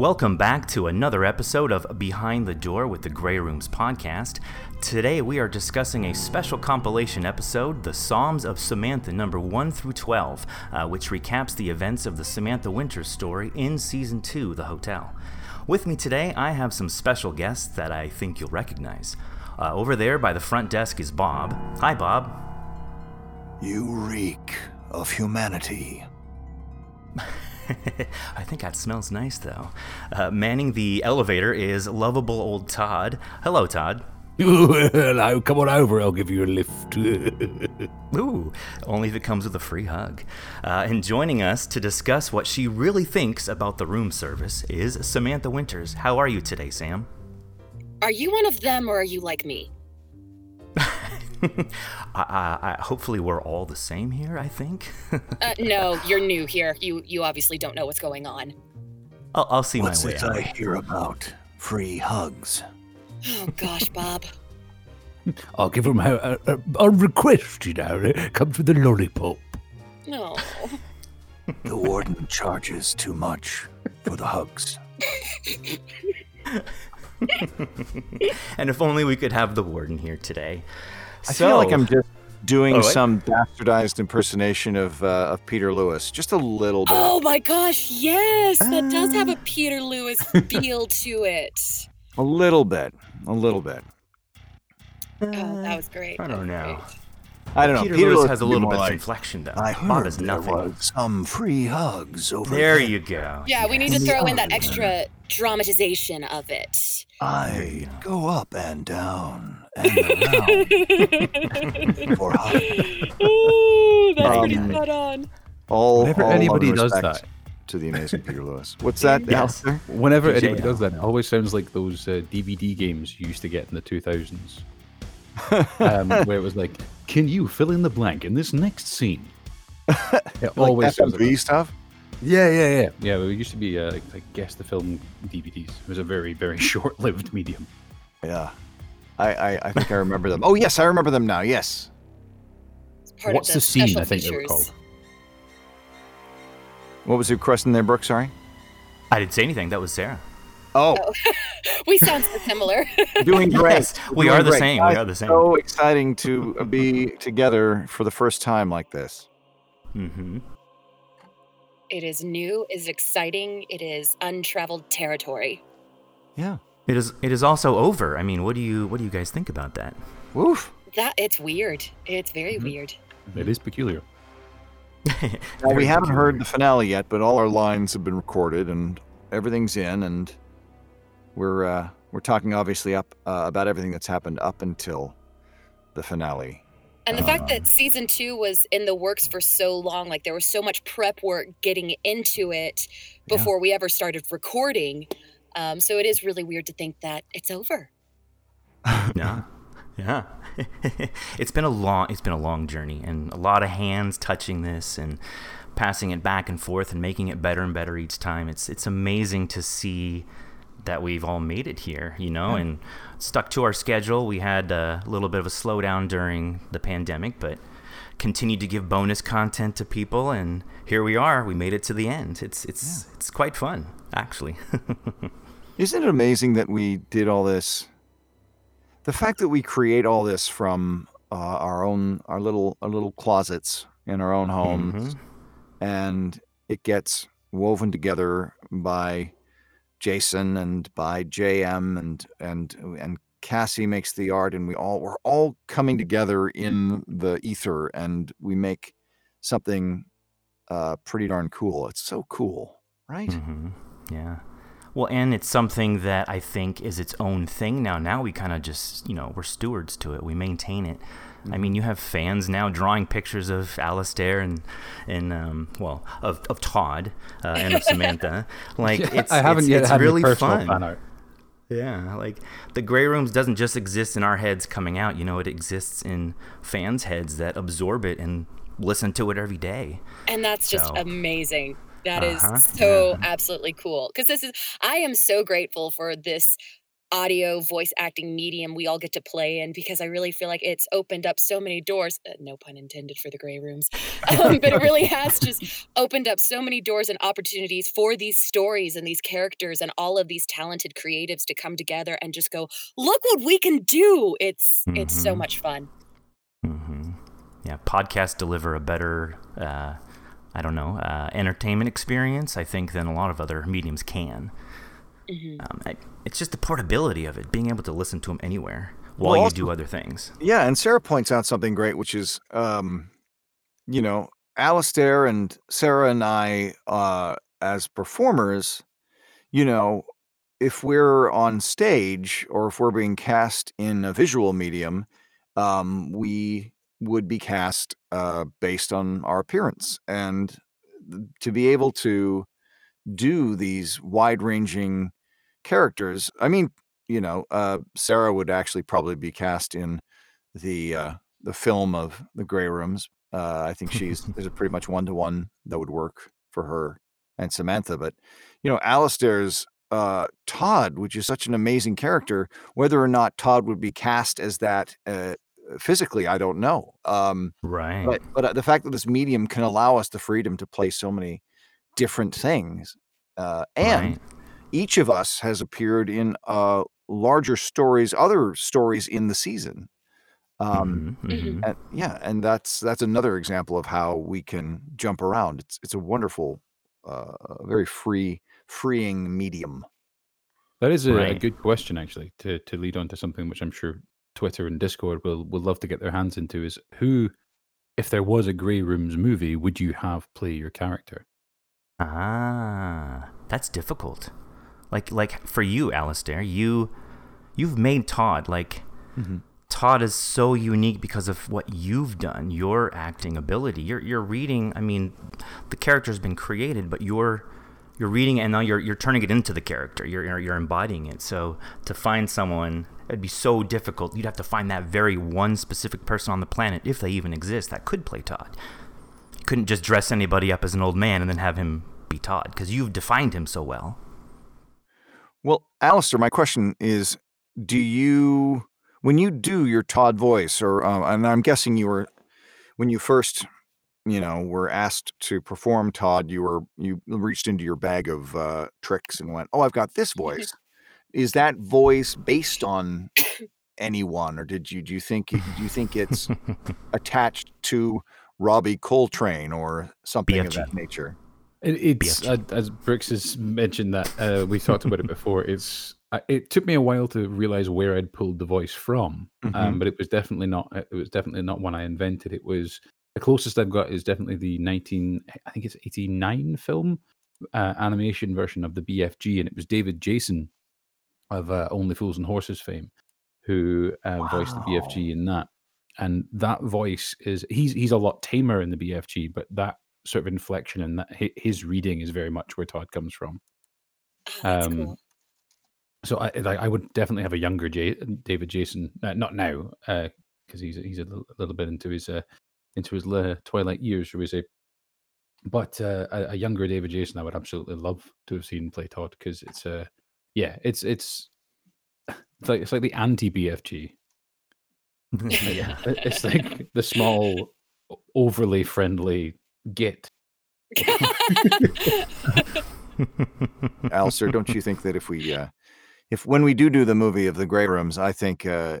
Welcome back to another episode of Behind the Door with the Grey Rooms podcast. Today we are discussing a special compilation episode, The Psalms of Samantha, number 1 through 12, uh, which recaps the events of the Samantha Winters story in Season 2, The Hotel. With me today, I have some special guests that I think you'll recognize. Uh, over there by the front desk is Bob. Hi, Bob. You reek of humanity. I think that smells nice, though. Uh, manning the elevator is lovable old Todd. Hello, Todd. Hello, come on over. I'll give you a lift. Ooh, only if it comes with a free hug. Uh, and joining us to discuss what she really thinks about the room service is Samantha Winters. How are you today, Sam? Are you one of them or are you like me? I, I, I, hopefully, we're all the same here. I think. Uh, no, you're new here. You you obviously don't know what's going on. I'll, I'll see What's my way it out. I hear about? Free hugs. Oh gosh, Bob. I'll give him a, a, a request, you know. Comes with a lollipop. No. The warden charges too much for the hugs. and if only we could have the warden here today. I feel like I'm just doing Oh, some bastardized impersonation of uh, of Peter Lewis, just a little bit. Oh my gosh, yes, that does have a Peter Lewis feel to it. A little bit, a little bit. Oh, that was great. I don't was know. great. I don't know. Peter, Peter Lewis has a little more bit of like- inflection, though. I Bob heard is there nothing. was some free hugs over There you go. Yeah, we need to throw in that extra dramatization of it. I go up and down and around for. Ooh, that's pretty Um, spot on. all. Whenever all anybody does that, to the amazing Peter Lewis. What's that? Yes. Alistair? Whenever PJ anybody does that, it always sounds like those uh, DVD games you used to get in the 2000s. um, where it was like, can you fill in the blank in this next scene? It always like sounds like stuff. Yeah, yeah, yeah. Yeah, it used to be, uh, like, I guess, the film DVDs. It was a very, very short lived medium. Yeah. I, I, I think I remember them. Oh yes, I remember them now. Yes. Part What's of the scene, special I think they were called? What was your question there, Brooke? Sorry. I didn't say anything. That was Sarah. Oh, We sound so similar. doing great. Yes, we Doing are the great. same. We are the same. So exciting to be together for the first time like this. Mm-hmm. it is new, it is exciting, it is untraveled territory. Yeah. It is. It is also over. I mean, what do you what do you guys think about that? Woof. That it's weird. It's very Mhm. weird. It is peculiar. Well, Very we haven't heard the finale yet, but all our lines have been recorded and everything's in, and we're uh, we're talking obviously up uh, about everything that's happened up until the finale. And the fact Um, that season two was in the works for so long, like there was so much prep work getting into it Yeah. before we ever started recording. Um, so it is really weird to think that it's over. Yeah, yeah. it's been a long. It's been a long journey, and a lot of hands touching this and passing it back and forth and making it better and better each time. It's it's amazing to see that we've all made it here, you know, and stuck to our schedule. We had a little bit of a slowdown during the pandemic, but continued to give bonus content to people, and here we are. We made it to the end. It's it's it's quite fun, actually. Isn't it amazing that we did all this? The fact that we create all this from uh, our own, our little, our little closets in our own homes, Mhm. and it gets woven together by Jason and by JM and and and Cassie makes the art, and we all we're all coming together in the ether, and we make something uh, pretty darn cool. It's so cool, right? hmm Yeah. Well, and it's something that I think is its own thing now. Now we kind of just, you know, we're stewards to it. We maintain it. I mean, you have fans now drawing pictures of Alistair and, and um, well, of, of Todd uh, and of Samantha. Like, it's, I haven't it's, yet it's had really personal fun. fan art. Yeah, like the grey rooms doesn't just exist in our heads coming out. You know, it exists in fans' heads that absorb it and listen to it every day. And that's just So- amazing. That is Uh-huh, so absolutely cool. Because this is, I am so grateful for this audio voice acting medium we all get to play in because I really feel like it's opened up so many doors. Uh, no pun intended for the grey rooms. Um, but it really has just opened up so many doors and opportunities for these stories and these characters and all of these talented creatives to come together and just go, look what we can do. It's it's so Mhm. much fun. hmm Yeah, podcasts deliver a better, uh, I don't know, uh, entertainment experience, I think, than a lot of other mediums can. Mhm. Um, I, it's just the portability of it, being able to listen to them anywhere while Well, you do other things. Yeah, and Sarah points out something great, which is, um, you know, Alistair and Sarah and I, uh, as performers, you know, if we're on stage or if we're being cast in a visual medium, um, we would be cast uh, based on our appearance. And to be able to do these wide ranging characters, I mean, you know, uh, Sarah would actually probably be cast in the uh, the film of the Grey Rooms. Uh, I think she's there's a pretty much one to one that would work for her and Samantha. But you know, Alistair's uh, Todd, which is such an amazing character, whether or not Todd would be cast as that uh, physically, I don't know. Um, Right. but but uh, the fact that this medium can allow us the freedom to play so many different things, uh, and right. each of us has appeared in uh, larger stories, other stories in the season. Um, Mhm, mhm. and, yeah, and that's that's another example of how we can jump around. It's it's a wonderful, uh, very free, freeing medium. That is a, a good question, actually, to, to lead on to something which I'm sure Twitter and Discord will, will love to get their hands into is who, if there was a Grey Rooms movie, would you have play your character? Ah, that's difficult. Like like for you, Alistair, you you've made Todd like Todd is so unique because of what you've done, your acting ability. You're you're reading. I mean, the character's been created, but you're you're reading it and now you're you're turning it into the character. You're you're, you're embodying it. So to find someone, it'd be so difficult. You'd have to find that very one specific person on the planet, if they even exist, that could play Todd. You couldn't just dress anybody up as an old man and then have him be Todd because you've defined him so well. Well, Alistair, my question is: Do you, when you do your Todd voice, or um, and I'm guessing you were, when you first, you know, were asked to perform Todd, you were you reached into your bag of uh, tricks and went, "Oh, I've got this voice." is that voice based on anyone, or did you do you think do you think it's attached to Robbie Coltrane or something of that nature? It, it's uh, as Brooks has mentioned that uh, we talked about it before. It's uh, it took me a while to realize where I'd pulled the voice from, Mhm. um, but it was definitely not. It was definitely not one I invented. It was the closest I've got is definitely the nineteen, I think it's eighty nine film uh, animation version of the BFG, and it was David Jason of uh, Only Fools and Horses fame who uh, voiced the BFG in that. And that voice is he's he's a lot tamer in the BFG, but that sort of inflection and that his reading is very much where Todd comes from. Oh, Um, cool. So I I would definitely have a younger J- David Jason, uh, not now, because he's he's a little, little bit into his uh, into his uh, twilight years, shall we say? But uh, a, a younger David Jason, I would absolutely love to have seen play Todd because it's uh, yeah, it's it's it's like it's like the anti BFG. yeah. It's like the small, overly friendly git. Alistair, don't you think that if we, uh, if when we do do the movie of the Grey Rooms, I think, uh,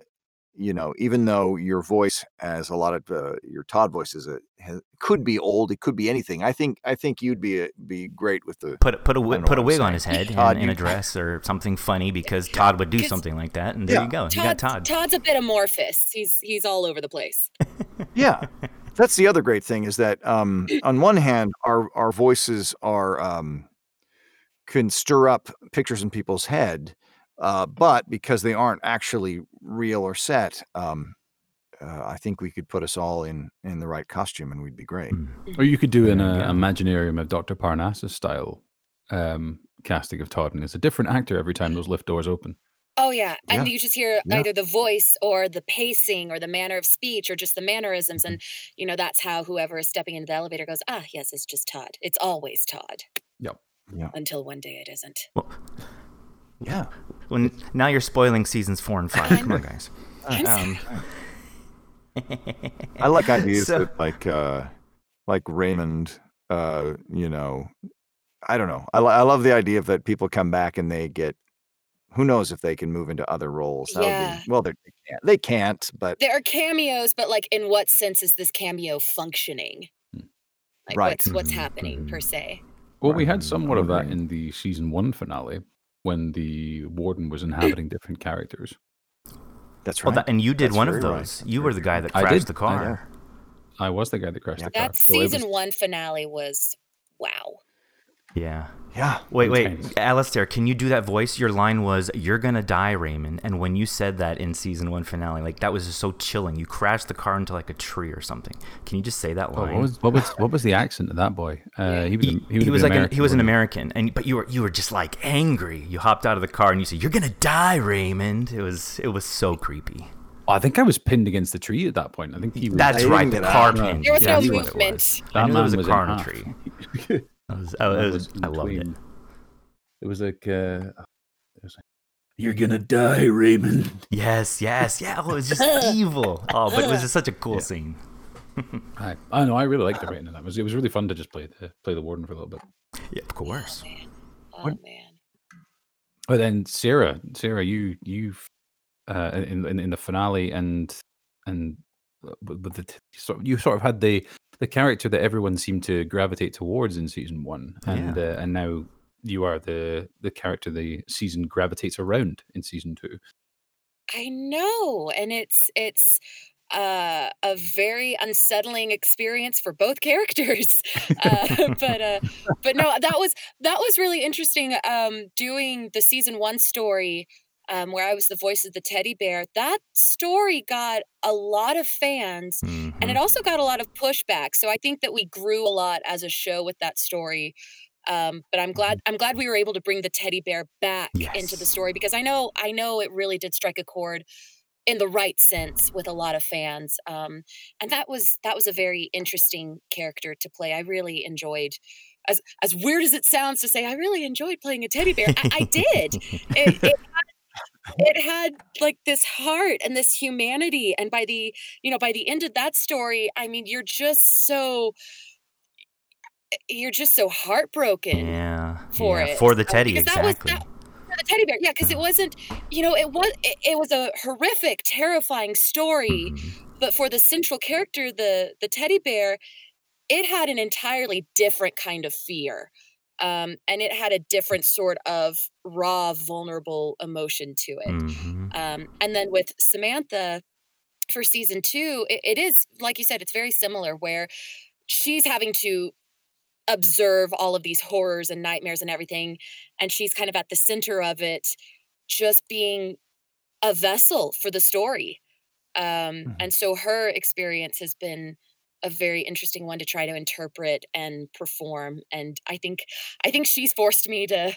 you know, even though your voice, as a lot of uh, your Todd voice is a has, could be old, it could be anything. I think, I think you'd be a, be great with the. Put put a wi- know put a wig on his head Todd, and, and a dress or something funny because Todd would do something like that, and there Yeah. you go. You got Todd. Todd's a bit amorphous. He's he's all over the place. Yeah, that's the other great thing is that um, on one hand, our our voices are um, can stir up pictures in people's head, uh, but because they aren't actually real or set, um, uh, I think we could put us all in in the right costume and we'd be great. Mm. Or you could do an There uh, go. Imaginarium of Dr. Parnassus style um, casting of Todd, and it's a different actor every time those lift doors open. Oh yeah, and Yeah. you just hear Yeah. either the voice or the pacing or the manner of speech or just the mannerisms, and you know that's how whoever is stepping into the elevator goes. Ah, yes, it's just Todd. It's always Todd. Yep. Yeah. Until one day it isn't. Well, Yeah. when, now you're spoiling seasons four and five. Come on, guys. I'm Um. I like ideas So- that like uh like Raymond uh you know I don't know. I, I love the idea of that people come back and they get who knows if they can move into other roles. That would be- Yeah. well, they're- can't. They can't, but There are cameos, but like, in what sense is this cameo functioning? Hmm. Like, Right. what's what's Mhm, happening per se? Well, we had somewhat of that in the season one finale when the warden was inhabiting different characters. that's right. well, that, and you did That's one of very right. those. You were the guy true. that I crashed did. the I car. I was the guy that crashed Yeah. the car. That so season was- one finale was wow. Yeah. yeah. Wait, wait, Intense. Alistair, can you do that voice? Your line was, "You're gonna die, Raymond." And when you said that in season one finale, like that was just so chilling. You crashed the car into like a tree or something. Can you just say that Oh, line? what was what was what was the accent of that boy? Uh, he was he, he, he was been like an, he was an American, American, and but you were you were just like angry. You hopped out of the car and you said, "You're gonna die, Raymond." It was it was so creepy. Oh, I think I was pinned against the tree at that point. I think he was. That's right, the car out. pin. There was That's no movement. was. that I knew man it was a car in in a tree. It was, oh, Man it was, was I loved it. It was like, uh, it was like, "You're gonna die, Raymond." Yes, yes, yeah. Oh, it was just evil. Oh, but it was just such a cool scene. I, I know. I really liked the writing of that. It was it was really fun to just play the play the warden for a little bit. Yeah, of course. Man. Oh What- man. But then Sarah, Sarah, you you uh, in, in in the finale and and uh, with with the t- sort you sort of had the the character that everyone seemed to gravitate towards in season one, and uh, and now you are the the character the season gravitates around in season two. I know, and it's it's uh, a very unsettling experience for both characters. uh, but uh, but no, that was that was really interesting. Um, doing the season one story. Um, where I was the voice of the teddy bear, that story got a lot of fans and Mhm. it also got a lot of pushback. So I think that we grew a lot as a show with that story. Um, but I'm glad I'm glad we were able to bring the teddy bear back into the story because I know I know it really did strike a chord in the right sense with a lot of fans. Um, and that was that was a very interesting character to play. I really enjoyed. As as weird as it sounds to say, I really enjoyed playing a teddy bear. I, I did. It, it had it had like this heart and this humanity and by the you know by the end of that story i mean you're just so eh, you're just so heartbroken yeah, for yeah, it for the So- teddy because that was exactly. that, the teddy bear yeah because it uh-huh. wasn't you know it was it, it was a horrific terrifying story Mhm. but for the central character the the teddy bear it had an entirely different kind of fear um, and it had a different sort of raw vulnerable emotion to it Mhm. um, and then with Samantha for season two, it, it is, like you said, it's very similar where she's having to observe all of these horrors and nightmares and everything. And she's kind of at the center of it, just being a vessel for the story. Um, Mhm. And so her experience has been a very interesting one to try to interpret and perform. And I think, I think she's forced me to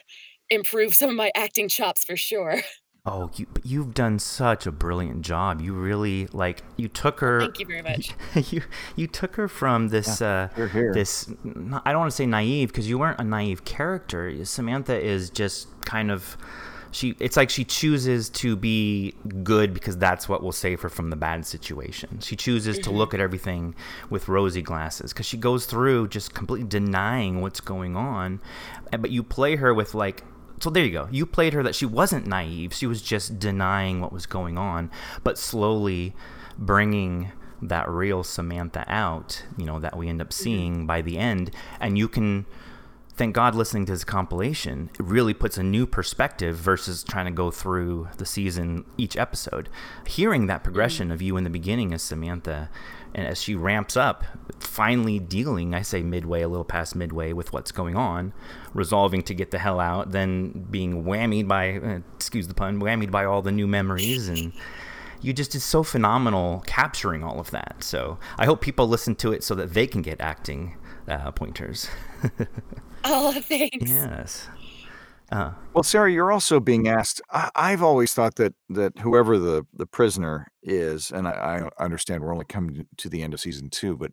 improve some of my acting chops for sure. Oh, you, but you've done such a brilliant job. You really like you took her. Thank you very much. you you took her from this uh, Here, here. this. n- I don't want to say naive because you weren't a naive character. Samantha is just kind of. She, it's like she chooses to be good because that's what will save her from the bad situation. She chooses to mm-hmm. look at everything with rosy glasses because she goes through just completely denying what's going on. But you play her with like so there you go. You played her that she wasn't naive. She was just denying what was going on, but slowly bringing that real Samantha out, you know, that we end up mm-hmm. seeing by the end. And you can, thank God, listening to this compilation, it really puts a new perspective versus trying to go through the season each episode. Hearing that progression of you in the beginning as Samantha, and as she ramps up, finally dealing, I say midway, a little past midway, with what's going on, resolving to get the hell out, then being whammied by, uh, excuse the pun, whammied by all the new memories and you just did so phenomenal capturing all of that. So I hope people listen to it so that they can get acting uh, pointers. Oh, thanks. yes. Uh, Well, Sarah, you're also being asked. I, I've always thought that that whoever the the prisoner is, and I, I understand we're only coming to the end of season two, but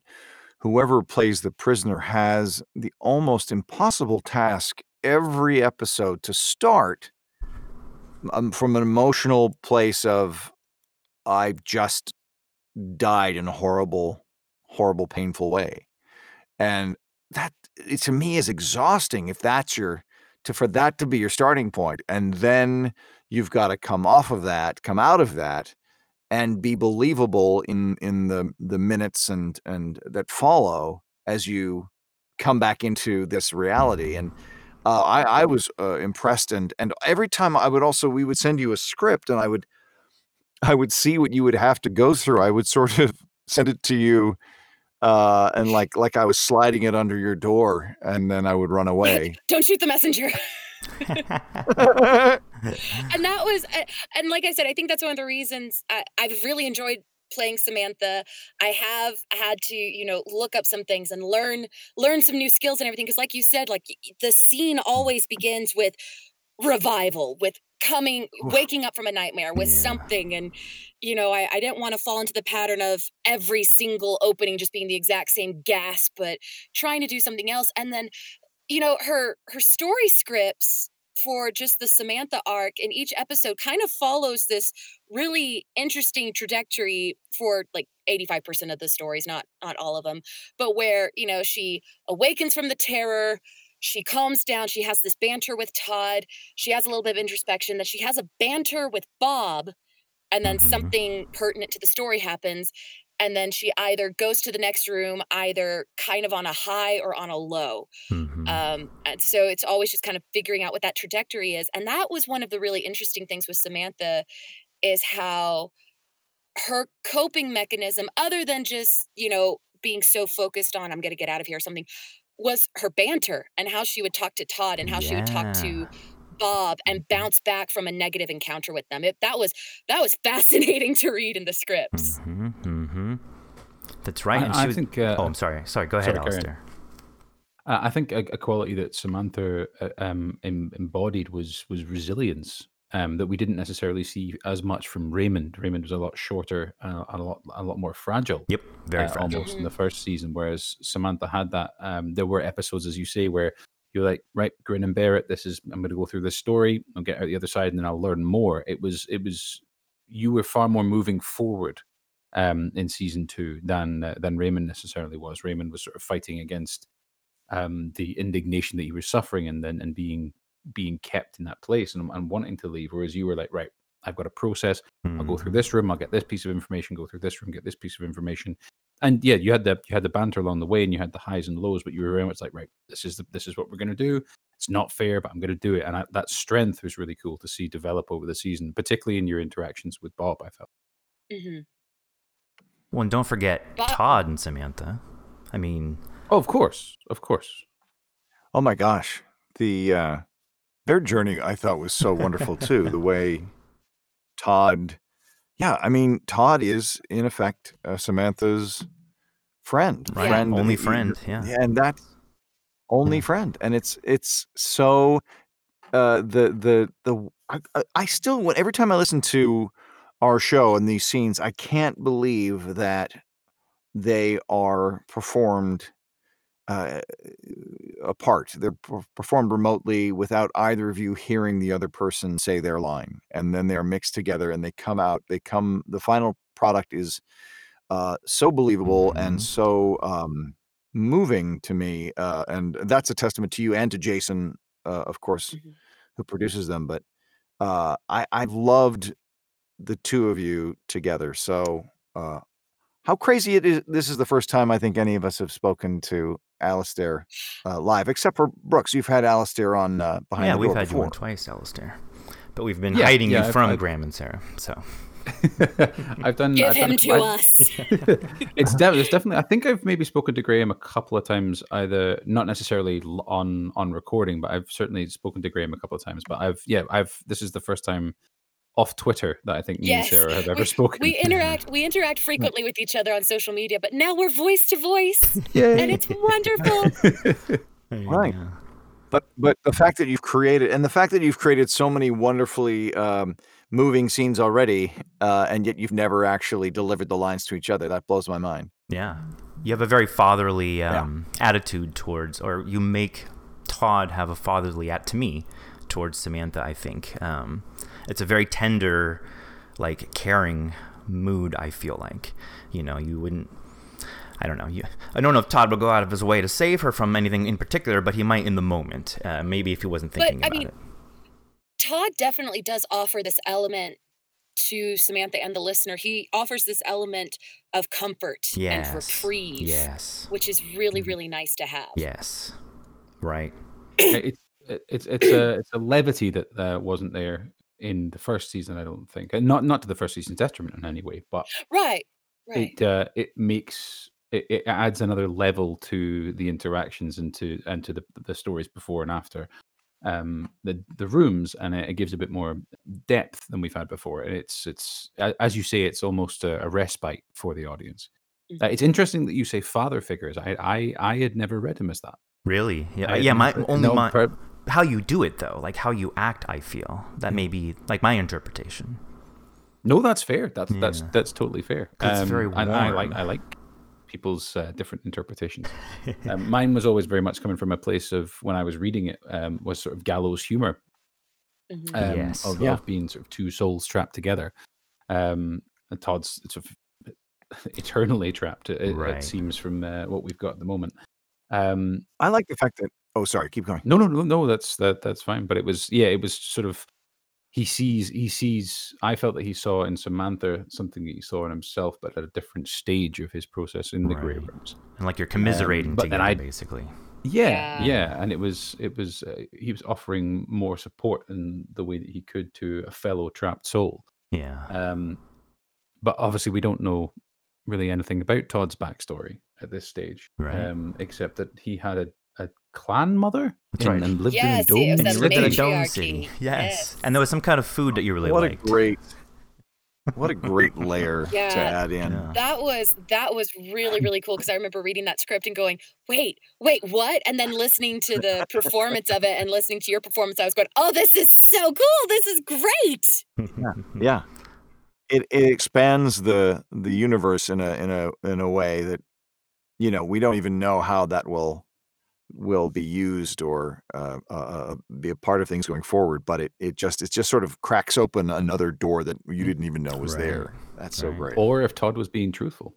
whoever plays the prisoner has the almost impossible task every episode to start um, from an emotional place of I've just died in a horrible, horrible, painful way, and that it, to me is exhausting. If that's your to for that to be your starting point and then you've got to come off of that come out of that and be believable in in the the minutes and and that follow as you come back into this reality and uh, I, I was uh, impressed and and every time I would also we would send you a script and I would I would see what you would have to go through I would sort of send it to you uh, and like like I was sliding it under your door and then I would run away. Don't shoot the messenger. and that was uh, and like i said i think that's one of the reasons I, i've really enjoyed playing samantha. I have had to you know look up some things and learn learn some new skills and everything because like you said like the scene always begins with revival with coming waking up from a nightmare with Yeah. something and you know i, I didn't want to fall into the pattern of every single opening just being the exact same gasp but trying to do something else and then you know her her story scripts for just the Samantha arc in each episode kind of follows this really interesting trajectory for like 85% of the stories not not all of them but where you know she awakens from the terror she calms down she has this banter with Todd she has a little bit of introspection that she has a banter with Bob and then Mhm. something pertinent to the story happens and then she either goes to the next room either kind of on a high or on a low mhm. um, and so it's always just kind of figuring out what that trajectory is. And that was one of the really interesting things with Samantha is how her coping mechanism, other than just, you know, being so focused on I'm gonna get out of here or something, was her banter and how she would talk to Todd and how she would talk to Bob and bounce back from a negative encounter with them. It, that was that was fascinating to read in the scripts. hmm hmm That's right. I, and she I was, think. Uh, oh, I'm sorry. Sorry. Go ahead, sorry. Alistair. I I think a, a quality that Samantha uh, um, em- embodied was was resilience um, that we didn't necessarily see as much from Raymond. Raymond was a lot shorter, uh, a lot a lot more fragile. Yep. Very uh, fragile. almost in the first season, whereas Samantha had that. Um, there were episodes, as you say, where you're like, right, grin and bear it. This is I'm going to go through this story. I'll get out the other side, and then I'll learn more. It was it was you were far more moving forward um, in season two than uh, than Raymond necessarily was. Raymond was sort of fighting against um, the indignation that he was suffering, and then and being being kept in that place and, and wanting to leave. Whereas you were like, right, I've got a process. I'll go through this room. I'll get this piece of information. Go through this room. Get this piece of information. And yeah, you had the you had the banter along the way, and you had the highs and lows. But you were very much like, right, this is the, this is what we're going to do. It's not fair, but I'm going to do it. And I, that strength was really cool to see develop over the season, particularly in your interactions with Bob. I felt. Mm-hmm. Well, and don't forget Todd and Samantha. I mean, Oh, of course, of course. Oh my gosh, the uh, their journey I thought was so wonderful too. The way Todd, yeah, I mean Todd is in effect uh, Samantha's friend, Right, friend, only and- friend, yeah. and that's only friend, and it's it's so uh, the the the I, I- I still when every time I listen to our show and these scenes, I can't believe that they are performed uh, apart. They're per- performed remotely without either of you hearing the other person say their line, and then they're mixed together and they come out. They come. The final product is uh, so believable and so um, moving to me, uh, and that's a testament to you and to Jason, uh, of course, Mhm. who produces them. But uh, I, I've loved the two of you together. So. Uh, how crazy it is! This is the first time I think any of us have spoken to Alistair uh, live, except for Brooks. You've had Alistair on uh, behind yeah, the we've door had you before. on twice, Alistair. But we've been Yeah, hiding yeah, you I've- from I've- Graham and Sarah. So I've done. Give I've him a- to I've- us. it's, de- it's definitely. I think I've maybe spoken to Graham a couple of times, either not necessarily on on recording, but I've certainly spoken to Graham a couple of times. But I've yeah, I've this is the first time off Twitter that I think me Yes, and Sarah have ever we, spoken. we interact we interact frequently with each other on social media, but now we're voice to voice, and it's wonderful. Right. Yeah. But but the fact that you've created and the fact that you've created so many wonderfully um, moving scenes already, uh, and yet you've never actually delivered the lines to each other, that blows my mind. Yeah. You have a very fatherly um, attitude towards, or you make Todd have a fatherly at to me towards Samantha. I think um, it's a very tender, like caring mood. I feel like you know you wouldn't. I don't know. You, I don't know if Todd will go out of his way to save her from anything in particular, but he might in the moment. Uh, maybe if he wasn't thinking But, thinking I mean, it. Todd definitely does offer this element to Samantha and the listener. He offers this element of comfort and reprieve, Yes. which is really, really nice to have. Yes. Right. it's it's it's a it's a levity that uh, wasn't there in the first season. I don't think, and not not to the first season's detriment in any way, but Right. Right. it uh, it makes it, it adds another level to the interactions and to and to the the stories before and after um the the rooms and it, it gives a bit more depth than we've had before and it's it's as you say it's almost a, a respite for the audience uh, it's interesting that you say father figures i i i had never read him as that Really? Yeah. I yeah. My never- only no, my per- how you do it though, like how you act. I feel that may be like my interpretation. no that's fair that's that's Yeah. that's totally fair Um, very and i like i like people's uh, different interpretations um, mine was always very much coming from a place of when i was reading it um, was sort of gallows humor Mhm. um, Yes. of, Yeah. of being sort of two souls trapped together. Um, and Todd's sort of eternally trapped. It, it- Right. it seems from uh, what we've got at the moment. Um, I like the fact that. Oh, sorry. Keep going. no, no, no, no. That's that. That's fine. But it was, yeah, it was sort of. He sees. He sees. I felt that he saw in Samantha something that he saw in himself, but at a different stage of his process in the grey Right. rooms. and like you're commiserating Um, but then together, I- basically. Yeah, Yeah. yeah, and it was it was uh, he was offering more support in the way that he could to a fellow trapped soul. Yeah. Um, but obviously, we don't know really anything about Todd's backstory at this stage, Right. um, except that he had a, a clan mother That's right. and lived Yes, in a it dome. was and you lived in a dome matriarchy. city. Yes. Yes. And there was some kind of food that you really what liked. What a great, what a great layer to add in. Yeah. That was that was really really cool because I remember reading that script and going, wait, wait, what? And then listening to the performance of it and listening to your performance, I was going, oh, this is so cool. This is great. Yeah, it it expands the the universe in a in a in a way that you know we don't even know how that will will be used or uh, uh, uh, be a part of things going forward. But it it just it just sort of cracks open another door that you didn't even know was Right. there. That's so great. Or if Todd was being truthful,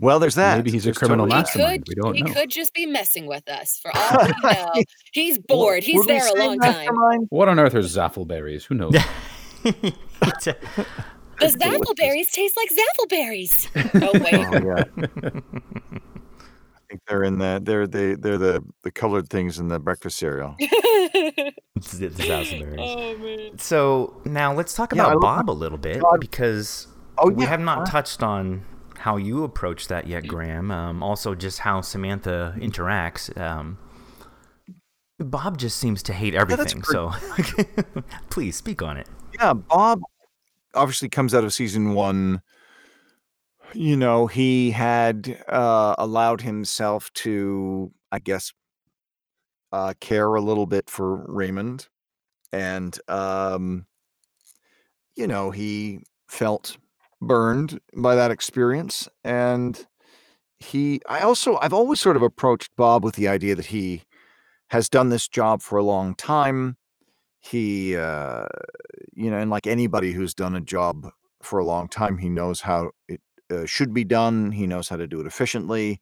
Well, there's that. Maybe he's a criminal totally He mastermind. could we don't he know. could just be messing with us for all we know. He's bored. He's Would there a say long time. what on earth are zaffleberries? Who knows? It's a- The zaffleberries taste like zaffleberries. Oh wait. Oh yeah. I think they're in the they're the they're the the colored things in the breakfast cereal. the oh man. So now let's talk Yeah, about love Bob a little bit God. because Oh we yeah. have not touched on how you approach that yet, Graham. Um, also, just how Samantha interacts. Um, Bob just seems to hate that's everything. so please speak on it. Yeah, Bob obviously comes out of season one. You know, he had uh, allowed himself to, I guess, uh, care a little bit for Raymond, and um, you know, he felt burned by that experience, and he. I also, I've always sort of approached Bob with the idea that he has done this job for a long time. He, uh, you know, and like anybody who's done a job for a long time, he knows how it uh, should be done. He knows how to do it efficiently.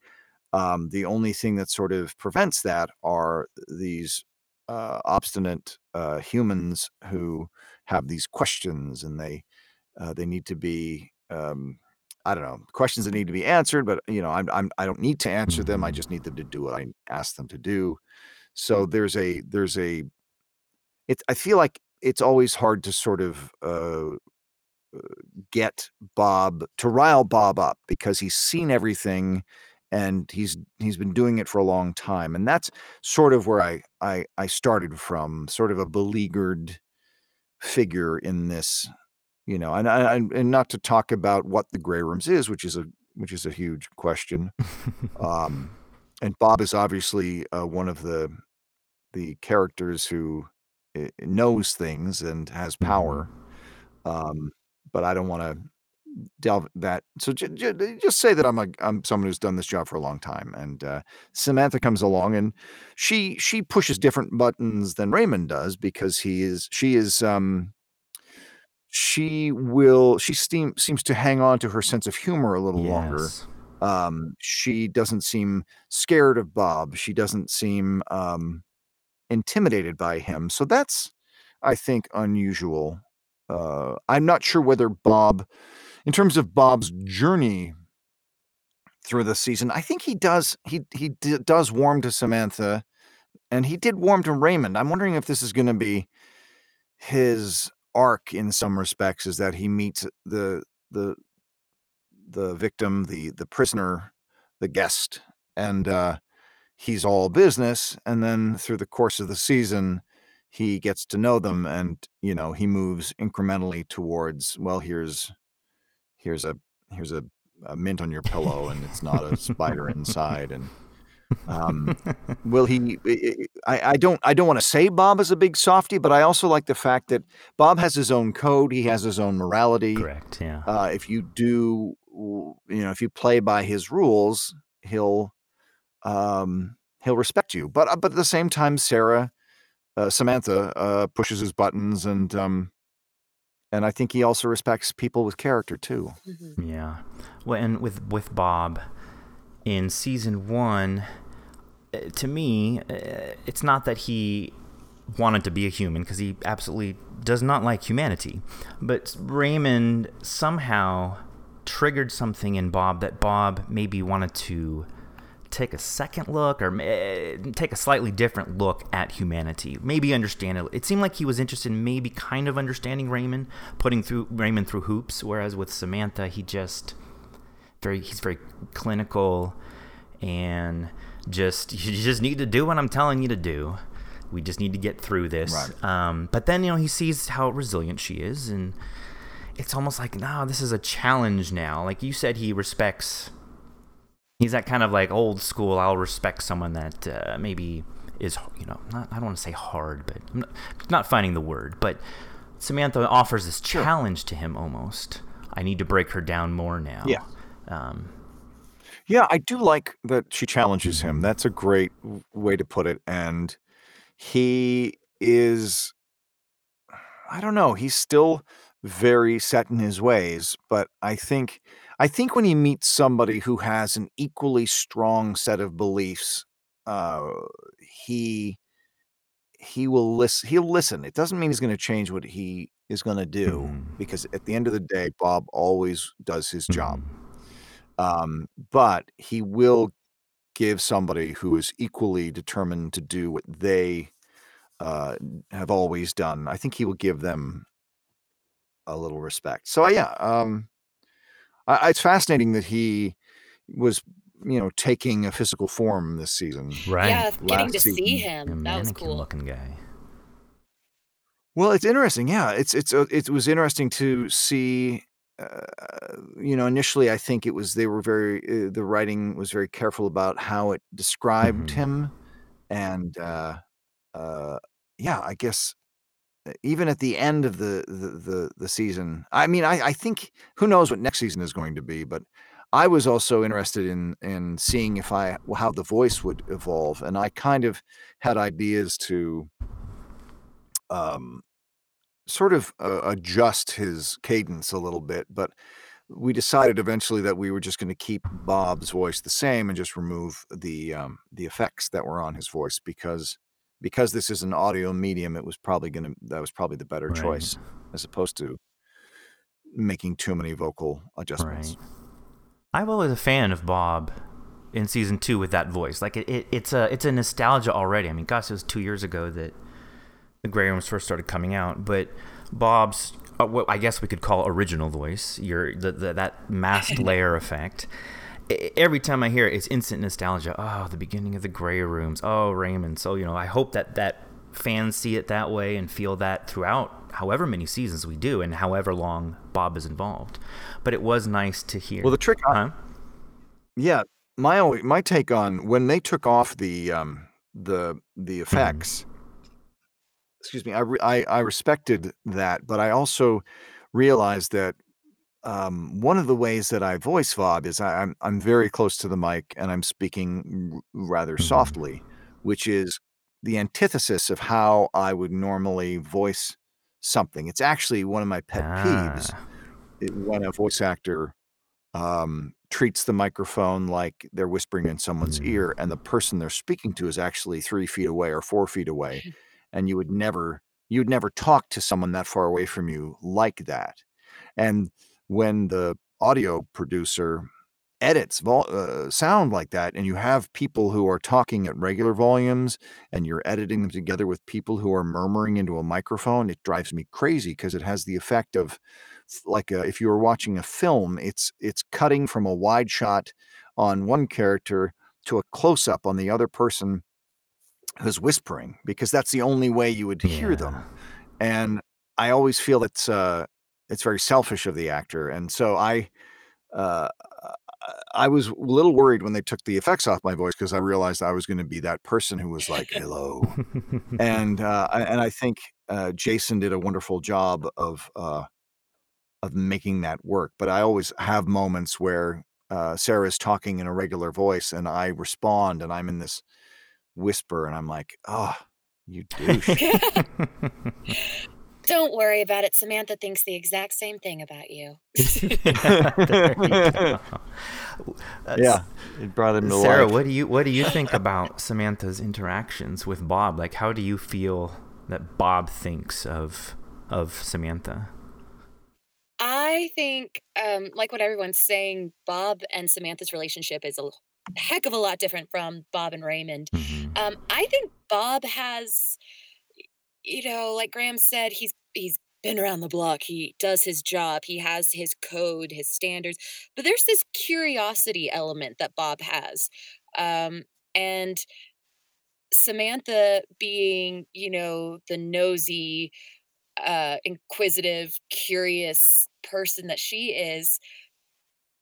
Um, the only thing that sort of prevents that are these uh, obstinate uh, humans who have these questions, and they uh, they need to be. Um, I don't know questions that need to be answered, but you know, I'm, I'm I don't need to answer them. I just need them to do what I ask them to do. So there's a there's a it's I feel like it's always hard to sort of uh, get Bob to rile Bob up because he's seen everything and he's he's been doing it for a long time. And that's sort of where I I, I started from sort of a beleaguered figure in this you know and, I, and not to talk about what the grey rooms is which is a which is a huge question. Um and Bob is obviously uh, one of the the characters who uh, knows things and has power. Um, but I don't want to delve that. So j- j- just say that I'm a I'm someone who's done this job for a long time. And uh, Samantha comes along and she she pushes different buttons than Raymond does because he is she is um she will she seem, seems to hang on to her sense of humor a little longer. Um, she doesn't seem scared of Bob. She doesn't seem um, intimidated by him. So that's, I think, unusual. Uh, I'm not sure whether Bob, in terms of Bob's journey through the season, I think he does he he d- does warm to Samantha, and he did warm to Raymond. I'm wondering if this is going to be his arc in some respects, is that he meets the the the victim, the the prisoner, the guest, and uh, he's all business. And then through the course of the season, he gets to know them, and you know he moves incrementally towards well, here's here's a here's a, a mint on your pillow, and it's not a spider inside, and um, will he? I, I don't. I don't want to say Bob is a big softy, but I also like the fact that Bob has his own code. He has his own morality. Correct. Yeah. Uh, if you do, you know, if you play by his rules, he'll um, he'll respect you. But uh, but at the same time, Sarah, uh, Samantha uh, pushes his buttons, and um, and I think he also respects people with character too. Mhm. Yeah. Well, and with with Bob in season one, uh, to me, uh, it's not that he wanted to be a human because he absolutely does not like humanity, but Raymond somehow triggered something in Bob that Bob maybe wanted to take a second look or uh, take a slightly different look at humanity. Maybe understand it. It seemed like he was interested in maybe kind of understanding Raymond, putting through Raymond through hoops, whereas with Samantha, he just very he's very clinical and just you just need to do what I'm telling you to do. We just need to get through this. Right. Um, but then you know he sees how resilient she is, and it's almost like no, this is a challenge now. Like you said, he respects. He's that kind of like old school. I'll respect someone that uh, maybe is you know not I don't want to say hard, but I'm not, not finding the word. But Samantha offers this challenge to him almost. I need to break her down more now. Yeah. Um, Yeah, I do like that she challenges him. That's a great way to put it. And he is, I don't know, he's still very set in his ways, but I think, I think when he meets somebody who has an equally strong set of beliefs, uh, he he will listen. He'll listen. It doesn't mean he's going to change what he is going to do, Mhm. because at the end of the day, Bob always does his job mhm. um, but he will give somebody who is equally determined to do what they uh, have always done. I think he will give them a little respect. So yeah, um, I, it's fascinating that he was, you know, taking a physical form this season. Right. Yeah, getting Last to see season, A him. That was cool. looking guy. Well, it's interesting. Yeah, it's it's uh, it was interesting to see. Uh, you know, initially, I think it was they were very uh, the writing was very careful about how it described Mhm. him, and uh, uh, yeah, I guess even at the end of the the the, the season, I mean, I, I think who knows what next season is going to be, but I was also interested in in seeing if I how the voice would evolve, and I kind of had ideas to um sort of uh, adjust his cadence a little bit, but we decided eventually that we were just going to keep Bob's voice the same and just remove the um, the effects that were on his voice because because this is an audio medium, it was probably going to that was probably the better Right. choice as opposed to making too many vocal adjustments. Right. I was a fan of Bob in season two with that voice. Like it, it, it's a it's a nostalgia already. I mean, gosh, it was two years ago that the Grey Rooms first started coming out. But Bob's, uh, what I guess we could call original voice, your the, the that masked layer effect. Every time I hear it, it's instant nostalgia. Oh, the beginning of the Grey Rooms. Oh, Raymond. So you know, I hope that that fans see it that way and feel that throughout however many seasons we do and however long Bob is involved. But it was nice to hear. Well, the trick, Huh? yeah, my alwa- my take on when they took off the um, the the effects. Excuse me. I, re- I I respected that, but I also realized that um, one of the ways that I voice Bob is I, I'm I'm very close to the mic and I'm speaking r- rather Mhm. softly, which is the antithesis of how I would normally voice something. It's actually one of my pet peeves Ah, it- when a voice actor um, treats the microphone like they're whispering in someone's Mm. ear, and the person they're speaking to is actually three feet away or four feet away, and you would never you'd never talk to someone that far away from you like that. And when the audio producer edits vol- uh, sound like that, and you have people who are talking at regular volumes, and you're editing them together with people who are murmuring into a microphone, it drives me crazy because it has the effect of like a, if you were watching a film, it's it's cutting from a wide shot on one character to a close up on the other person who's whispering because that's the only way you would hear them. And I always feel it's uh, it's very selfish of the actor, and so I uh, I was a little worried when they took the effects off my voice because I realized I was going to be that person who was like hello, and uh, I- and I think uh, Jason did a wonderful job of uh, of making that work. But I always have moments where uh, is talking in a regular voice, and I respond, and I'm in this whisper, and I'm like, oh, you douche. Don't worry about it. Samantha thinks the exact same thing about you. There you yeah, it brought him to Sarah, life. what do you what do you think about Samantha's interactions with Bob? Like, how do you feel that Bob thinks of of Samantha? I think, um, like what everyone's saying, Bob and Samantha's relationship is a heck of a lot different from Bob and Raymond. Mhm. Um, I think Bob has, you know, like Graham said, he's he's been around the block. He does his job. He has his code, his standards. But there's this curiosity element that Bob has, um, and Samantha being, you know, the nosy, uh, inquisitive, curious person that she is,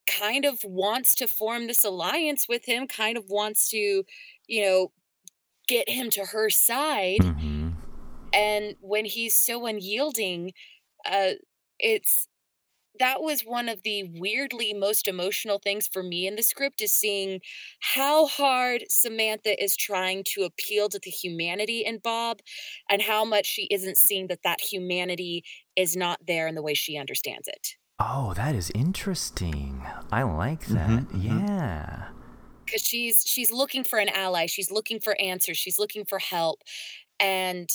kind of wants to form this alliance with him. Kind of wants to, you know, get him to her side Mhm. And when he's so unyielding uh it's that was one of the weirdly most emotional things for me in the script is seeing how hard Samantha is trying to appeal to the humanity in Bob and how much she isn't seeing that that humanity is not there in the way she understands it. Oh, that is interesting. I like that. Mhm, mhm. Yeah. because she's she's looking for an ally she's looking for answers she's looking for help and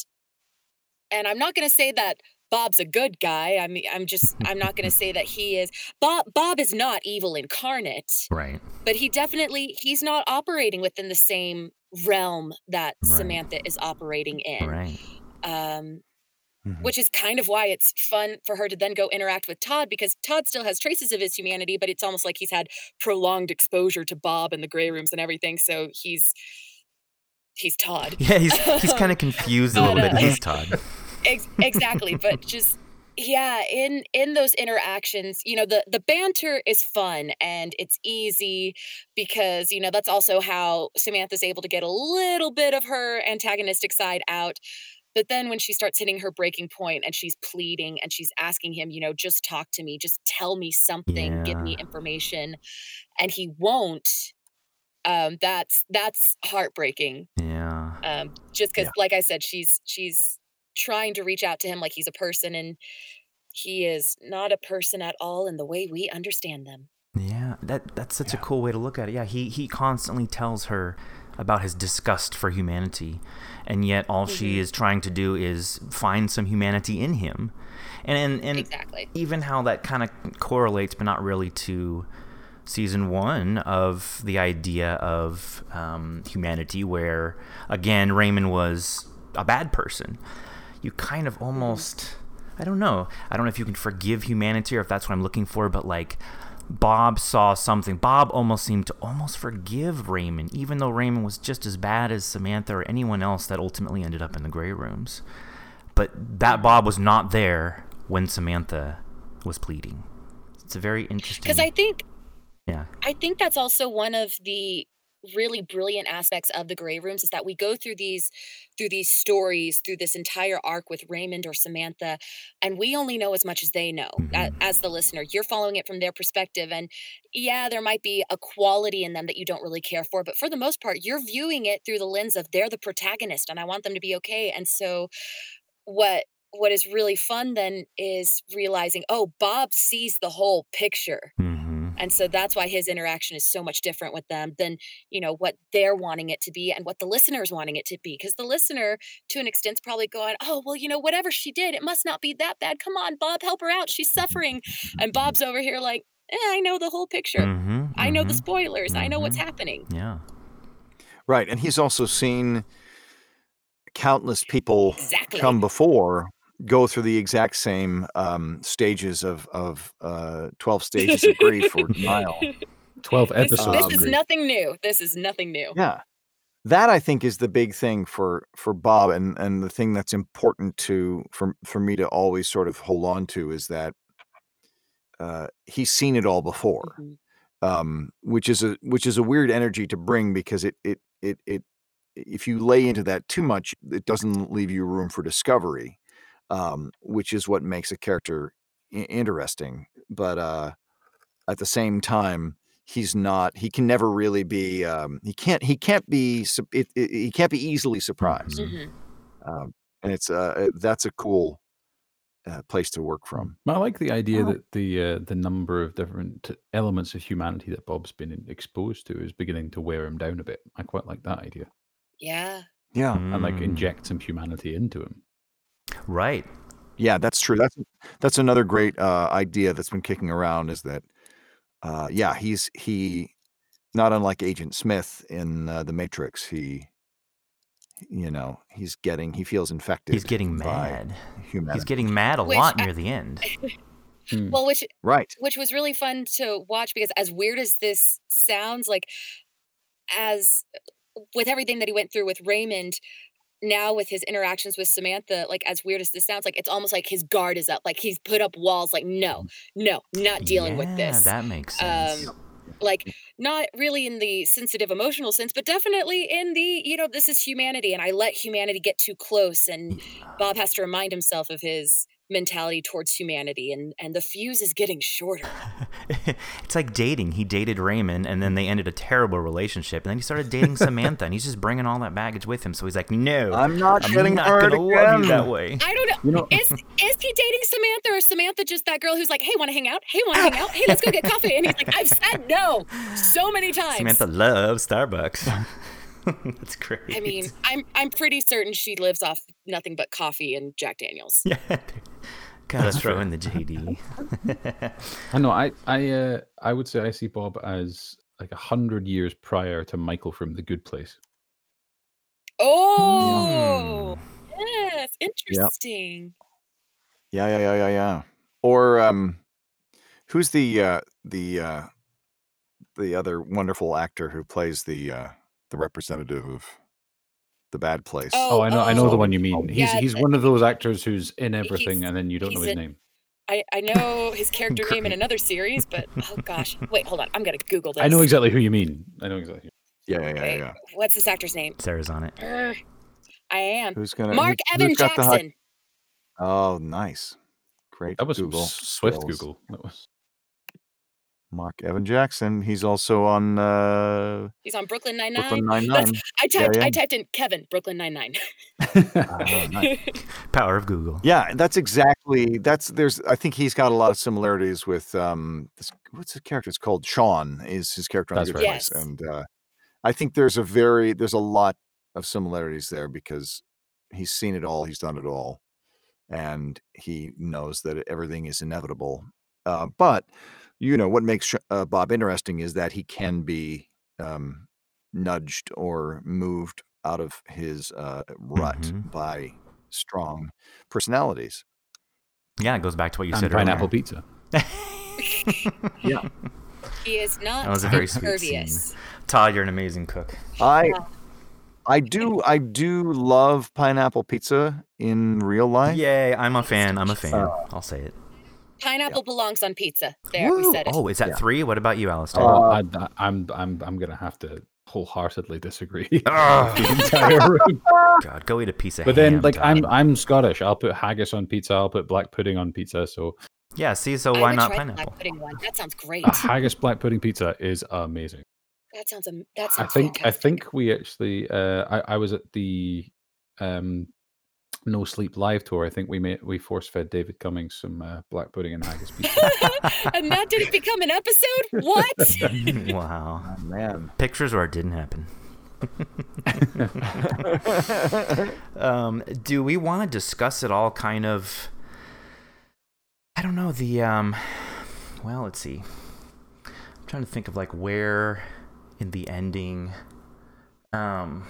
and i'm not going to say that bob's a good guy i mean i'm just i'm not going to say that he is bob bob is not evil incarnate Right. but he definitely he's not operating within the same realm that Right. samantha is operating in Right. um Mhm. which is kind of why it's fun for her to then go interact with Todd because Todd still has traces of his humanity, but it's almost like he's had prolonged exposure to Bob and the gray rooms and everything. So he's he's Todd. Yeah, he's he's kind of confused a But, little bit. uh, He's Todd. Ex- exactly, but just yeah, in in those interactions, you know, the the banter is fun and it's easy because you know that's also how Samantha's able to get a little bit of her antagonistic side out. But then when she starts hitting her breaking point and she's pleading and she's asking him, you know, just talk to me, just tell me something, give me information, and he won't. Um, that's that's heartbreaking Yeah. um, just because Yeah. like i said she's she's trying to reach out to him like he's a person and he is not a person at all in the way we understand them Yeah, that that's such a cool way to look at it. Yeah, he he constantly tells her about his disgust for humanity, and yet all she Mhm. is trying to do is find some humanity in him, and and, and exactly even how that kind of correlates, but not really to season one of the idea of um, humanity, where again Raymond was a bad person. You kind of almost, I don't know, I don't know if you can forgive humanity or if that's what I'm looking for, but like Bob saw something. Bob almost seemed to almost forgive Raymond, even though Raymond was just as bad as Samantha or anyone else that ultimately ended up in the gray rooms. But that Bob was not there when Samantha was pleading. It's a very interesting. because i think yeah. i think that's also one of the really brilliant aspects of the gray rooms is that we go through these through these stories through this entire arc with Raymond or Samantha and we only know as much as they know Mhm. as the listener you're following it from their perspective and yeah there might be a quality in them that you don't really care for but for the most part you're viewing it through the lens of they're the protagonist and I want them to be okay and so what what is really fun then is realizing oh Bob sees the whole picture hmm and so that's why his interaction is so much different with them than you know what they're wanting it to be and what the listener is wanting it to be because the listener to an extent is probably going oh well you know whatever she did it must not be that bad. Come on bob help her out. She's suffering. And bob's over here like eh, i know the whole picture. Hmm i know the hmm spoilers. I know what's Mhm. happening. Yeah. Right, and he's also seen countless people exactly. come before go through the exact same um, stages of of uh, twelve stages of grief or denial. 12 episodes. this Um, is nothing new this is nothing new Yeah, that I think is the big thing for for Bob, and and the thing that's important to for for me to always sort of hold on to is that uh, he's seen it all before. Mhm. um, which is a which is a weird energy to bring because it it it it if you lay into that too much, it doesn't leave you room for discovery, um, which is what makes a character I- interesting. But uh, at the same time, he's not. He can never really be. Um, he can't. He can't be. sup- It, it, he can't be easily surprised, Mhm. Mhm. um, and it's uh, that's a cool uh, place to work from. I like the idea Oh. that the uh, the number of different elements of humanity that Bob's been exposed to is beginning to wear him down a bit. I quite like that idea, yeah Yeah, and like Mm. inject some humanity into him. Right. Yeah, that's true. That's that's another great uh, idea that's been kicking around. Is that, uh, yeah, he's he, not unlike Agent Smith in uh, the Matrix. He, you know, he's getting he feels infected. He's getting mad. Humanity. He's getting mad a Which lot I- near the end. Hmm. well which right. which was really fun to watch because as weird as this sounds like as with everything that he went through with Raymond now with his interactions with Samantha like as weird as this sounds like it's almost like his guard is up like he's put up walls like no no not dealing with Yeah, this. That makes sense. um like not really in the sensitive emotional sense but definitely in the you know this is humanity and i let humanity get too close and bob has to remind himself of his mentality towards humanity and and the fuse is getting shorter it's like dating. He dated Raymond, and then they ended a terrible relationship, and then he started dating Samantha, and he's just bringing all that baggage with him. So he's like, "No, I'm not I'm getting not hurt gonna love you that way." i don't know You know, is is he dating Samantha or Samantha just that girl who's like, hey, want to hang out? Hey, want to hang out? Hey, let's go get coffee. And he's like, I've said no so many times. Samantha loves Starbucks. That's great. I mean, I'm I'm pretty certain she lives off nothing but coffee and Jack Daniels. yeah. Gotta throw fair. in the JD. I know. I I uh, I would say I see Bob as like a hundred years prior to Michael from The Good Place. Oh, Hmm. yes, interesting. Yeah, yeah, yeah, yeah, yeah. Or um, who's the uh, the uh, the other wonderful actor who plays the uh, the representative of the bad place? Oh, I know. I know the oh, one you oh, mean. He's yeah, he's one of those actors who's in everything, and then you don't know his in- name. I, I know his character name in another series, but oh gosh, wait, hold on, I'm gonna Google this. I know exactly who you mean. I know exactly. Yeah, yeah, yeah, Wait, yeah. What's this actor's name? Sarah's on it. Urgh, I am Who's gonna? Mark who- Evan who's hot- Jackson. Oh, nice. Great. That was Google. Swift skills. Google. That was. Mark Evan Jackson. He's also on uh, He's on Brooklyn Nine Brooklyn Nine. Nine Nine. I typed yeah. I typed in Kevin Brooklyn Nine Nine. Ah. Power of Google. Yeah, that's exactly. That's there's. I think he's got a lot of similarities with um. This, what's his character? It's called Shawn. Is his character on That's the Good right. Place, Yes. and uh, I think there's a very there's a lot of similarities there because he's seen it all, he's done it all, and he knows that everything is inevitable. Uh, but you know what makes uh, Bob interesting is that he can be um, nudged or moved out of his uh, rut Mhm. by strong personalities. Yeah, it goes back to what you and said pineapple earlier. pizza. Yeah. He is not That was a very sweet impervious. scene. Todd, you're an amazing cook. I I do I do love pineapple pizza in real life. Yay, I'm a fan. I'm a fan. Uh, I'll say it. Pineapple belongs on pizza. There, we said it. Oh, is that Yeah. three? What about you, Alistair? Uh, I, I'm I'm I'm gonna have to wholeheartedly disagree. Ugh. the entire room. God, go eat a piece of But then, ham, like, I'm I'm Scottish. I'll put haggis on pizza. I'll put black pudding on pizza. So yeah. See, so why haven't not tried the pineapple? Black pudding one. That sounds great. a haggis black pudding pizza is amazing. That sounds. am- That I sounds. think I think we actually uh, I I was at the um no sleep live tour. I think we made we force fed David Cummings some uh, black pudding and haggis pizza. and that didn't become an episode. What? wow. Oh, man. Pictures where it didn't happen. um, do we want to discuss it all kind of I don't know, the um well, let's see. I'm trying to think of like where in the ending um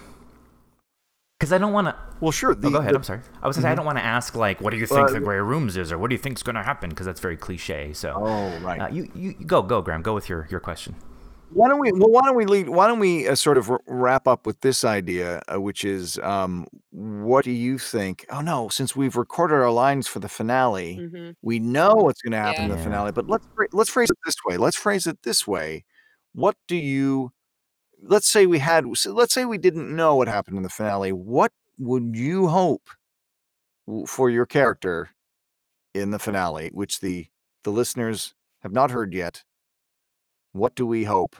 because I don't want to. Well, sure. The, Oh, go ahead. the- I'm sorry. I was gonna say I don't want to ask like, what do you think Uh, the Grey Rooms is, or what do you think's gonna happen? Because that's very cliche. So, oh, right. uh, you, you you go go Graham. Go with your your question. Why don't we? Well, why don't we lead? Why don't we uh, sort of wr- wrap up with this idea, uh, which is, um, what do you think? Oh no, since we've recorded our lines for the finale, hmm we know what's going to happen in the finale. But let's let's phrase it this way. Let's phrase it this way. What do you? Let's say we had. Let's say we didn't know what happened in the finale. What would you hope for your character in the finale, which the the listeners have not heard yet? What do we hope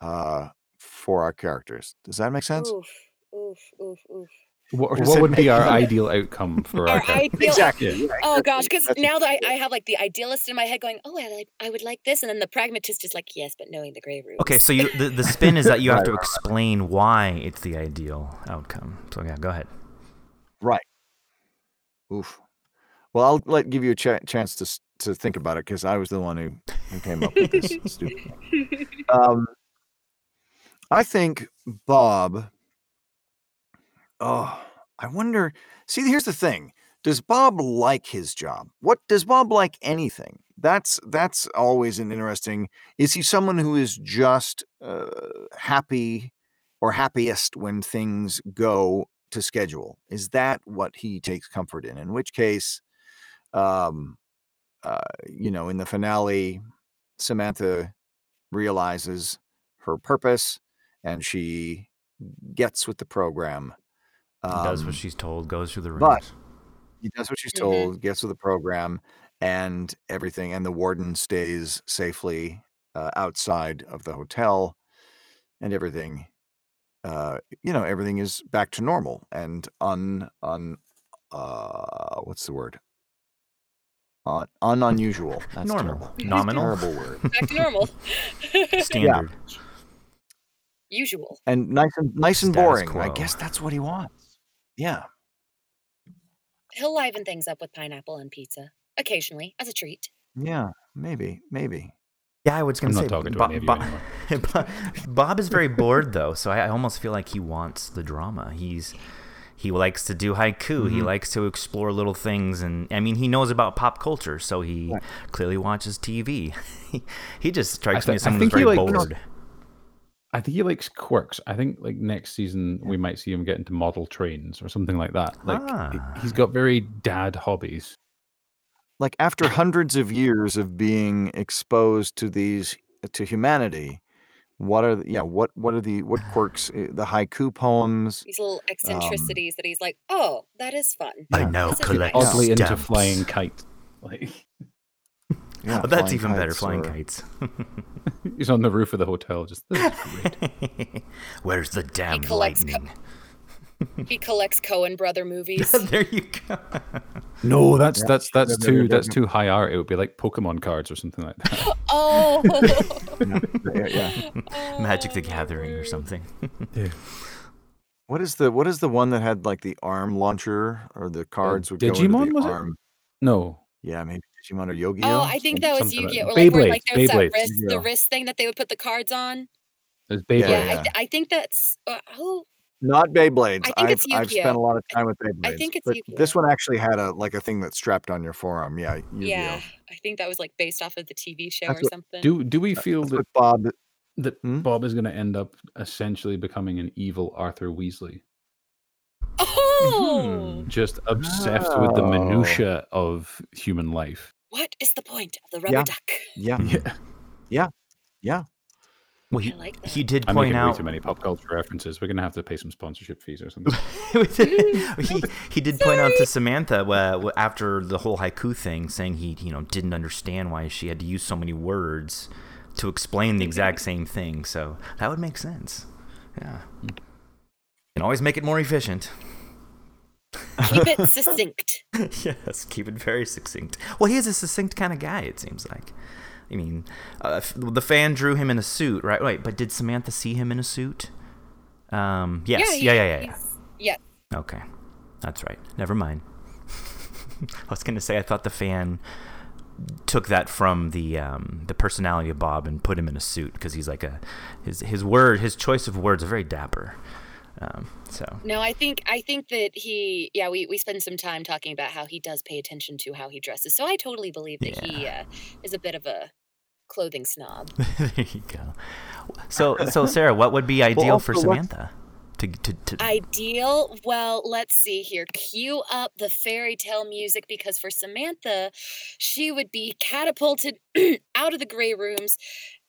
uh, for our characters? Does that make sense? Oof, oof, oof. What what would be our ideal outcome for our, Our ideal. Exactly. Yeah. yeah, Oh gosh, because now that I, I have like the idealist in my head going, oh, I like, I would like this, and then the pragmatist is like, yes, but knowing the grey rooms. Okay, so you the, the spin is that you have to right, right. explain why it's the ideal outcome. So yeah, go ahead. Right. Oof. Well, I'll let give you a ch- chance to to think about it because I was the one who, who came up with this stupid. Um, I think Bob. Oh, I wonder. See, here's the thing: Does Bob like his job? What does Bob like anything? That's that's always an interesting. Is he someone who is just uh, happy or happiest when things go to schedule? Is that what he takes comfort in? In which case, um, uh, you know, in the finale, Samantha realizes her purpose and she gets with the program. Does Um, what she's told, goes through the rooms. but- he does what she's Mhm. told, gets with the program, and everything, and the warden stays safely uh, outside of the hotel, and everything. Uh, you know, everything is back to normal and un un. Uh, what's the word? Un, unusual. That's Normal. terrible. Nominal? Terrible word. Back to normal. Standard. Usual. And nice and nice and Status boring. I guess that's what he wants. Yeah. He'll liven things up with pineapple on pizza occasionally as a treat. Yeah. Maybe. Maybe. Yeah, I was I'm gonna say talking to Bo- any of you Bo- anymore. Bo- Bob is very bored though, so I, I almost feel like he wants the drama. He's he likes to do haiku. He Mhm. likes to explore little things, and I mean, he knows about pop culture, so he Right. clearly watches TV. he, he just strikes thi- me as someone who's very like, you know, bored. I think he likes quirks. I think like next season we might see him get into model trains or something like that. Like he- he's Ah. got very dad hobbies. like after hundreds of years of being exposed to these to humanity what are the, yeah what what are the what quirks eh, the haiku poems These little eccentricities that he's like, oh, that is fun. I yeah. now That's collect Oddly into flying kite. Like yeah Oh, that's even better. Flying or- kites. he's on the roof of the hotel. Just this is great. Where's the damn collects co- lightning? He collects Coen brother movies. there you go. No, that's Yeah. that's that's Yeah, yeah, too that's too high art. It would be like Pokemon cards or something like that. oh. yeah, yeah. Oh. Magic the Oh, Gathering or word. something. what is the what is the one that had like the arm launcher or the cards would go into the was it? arm No, yeah maybe digimon or yu-gi-oh Oh, I think that was Something like Yu-Gi-Oh! that. Like where like Beyblades, that wrist, Yu-Gi-Oh. the wrist thing that they would put the cards on. there's Yeah, Yeah, Beyblade. yeah. I, th- I think that's uh, who. not Beyblades. I think I've, it's I've spent Yu-Gi-Oh. a lot of time with Beyblades. I think it's but this Yu-Gi-Oh. one actually had a like a thing that's strapped on your forearm. Yeah, Yu-Gi-Oh. Yeah, I think that was like based off of the TV show That's or what- something. Do do we feel That's that what Bob. that Hmm? Bob is going to end up essentially becoming an evil Arthur Weasley, oh, just obsessed with the Oh. minutia of human life? what is the point of the rubber Yeah. duck? Yeah, Yeah. Yeah. yeah. Well, he, I like he did I'm point making way out too many pop culture references. We're gonna have to pay some sponsorship fees or something. he, he did point out to Samantha uh, after the whole haiku thing, saying he you know didn't understand why she had to use so many words to explain the exact same thing. So that would make sense. Yeah, can always make it more efficient. Keep it succinct. yes, keep it very succinct. Well, he is a succinct kind of guy. It seems like. I mean, uh, f- the fan drew him in a suit, right? Wait, but did Samantha see him in a suit? Um, yes. he- Yeah, yeah, yeah, yeah. he's- Yeah. Okay, that's right. Never mind. I was gonna say I thought the fan took that from the um, the personality of Bob and put him in a suit because he's like a his his word his choice of words are very dapper. Um, so No, I think I think that he yeah, we, we spend some time talking about how he does pay attention to how he dresses. So I totally believe that he uh, is a bit of a clothing snob. there you go. So so Sarah, what would be ideal for Samantha? To, to, to, Ideal. Well, let's see here. Cue up the fairy tale music because for Samantha, she would be catapulted out of the gray rooms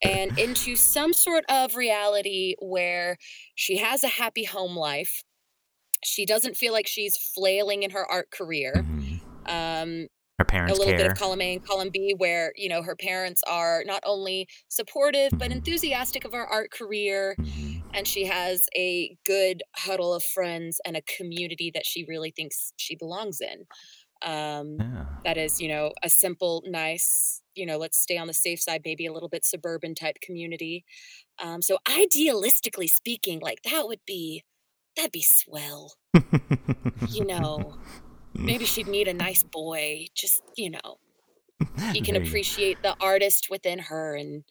and into some sort of reality where she has a happy home life. She doesn't feel like she's flailing in her art career. Mhm. Um, her parents a little bit of column A and column B, where you know her parents are not only supportive but Mhm. enthusiastic of her art career, Mhm. and she has a good huddle of friends and a community that she really thinks she belongs in. Um, Yeah. that is, you know, a simple, nice, you know, let's stay on the safe side, maybe a little bit suburban type community. Um, so idealistically speaking, like that would be that'd be swell. You know, maybe she'd meet a nice boy, just you know, you can appreciate the artist within her and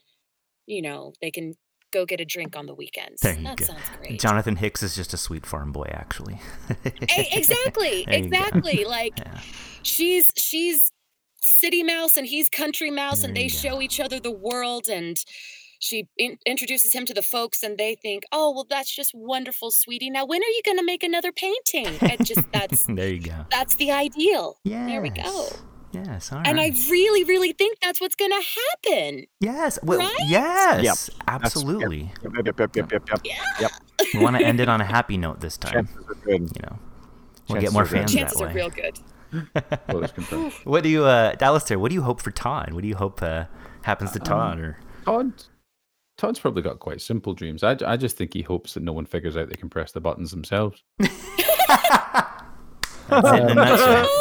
you know they can go get a drink on the weekends There you that go. sounds great Jonathan Hicks is just a sweet farm boy, actually. Exactly exactly like Yeah. she's she's city mouse and he's country mouse There and they show go. each other the world and she in- introduces him to the folks and they think oh well that's just wonderful sweetie now when are you going to make another painting it just that's there you go. that's the ideal Yes. there we go Yes. All right. and i really really think that's what's going to happen Yes. Well, Right? yes. Absolutely. Yep, yep, yep, yep, yep, yep. yeah We want to end it on a happy note this time. Chances are good. You know, we'll Chances get more are good. fans chances that are real good well, it's confirmed. What do you, uh, Alistair? What do you hope for Todd? What do you hope uh, happens to Todd? Or Todd, Todd's probably got quite simple dreams. I, I just think he hopes that no one figures out they can press the buttons themselves. that's it in a nutshell.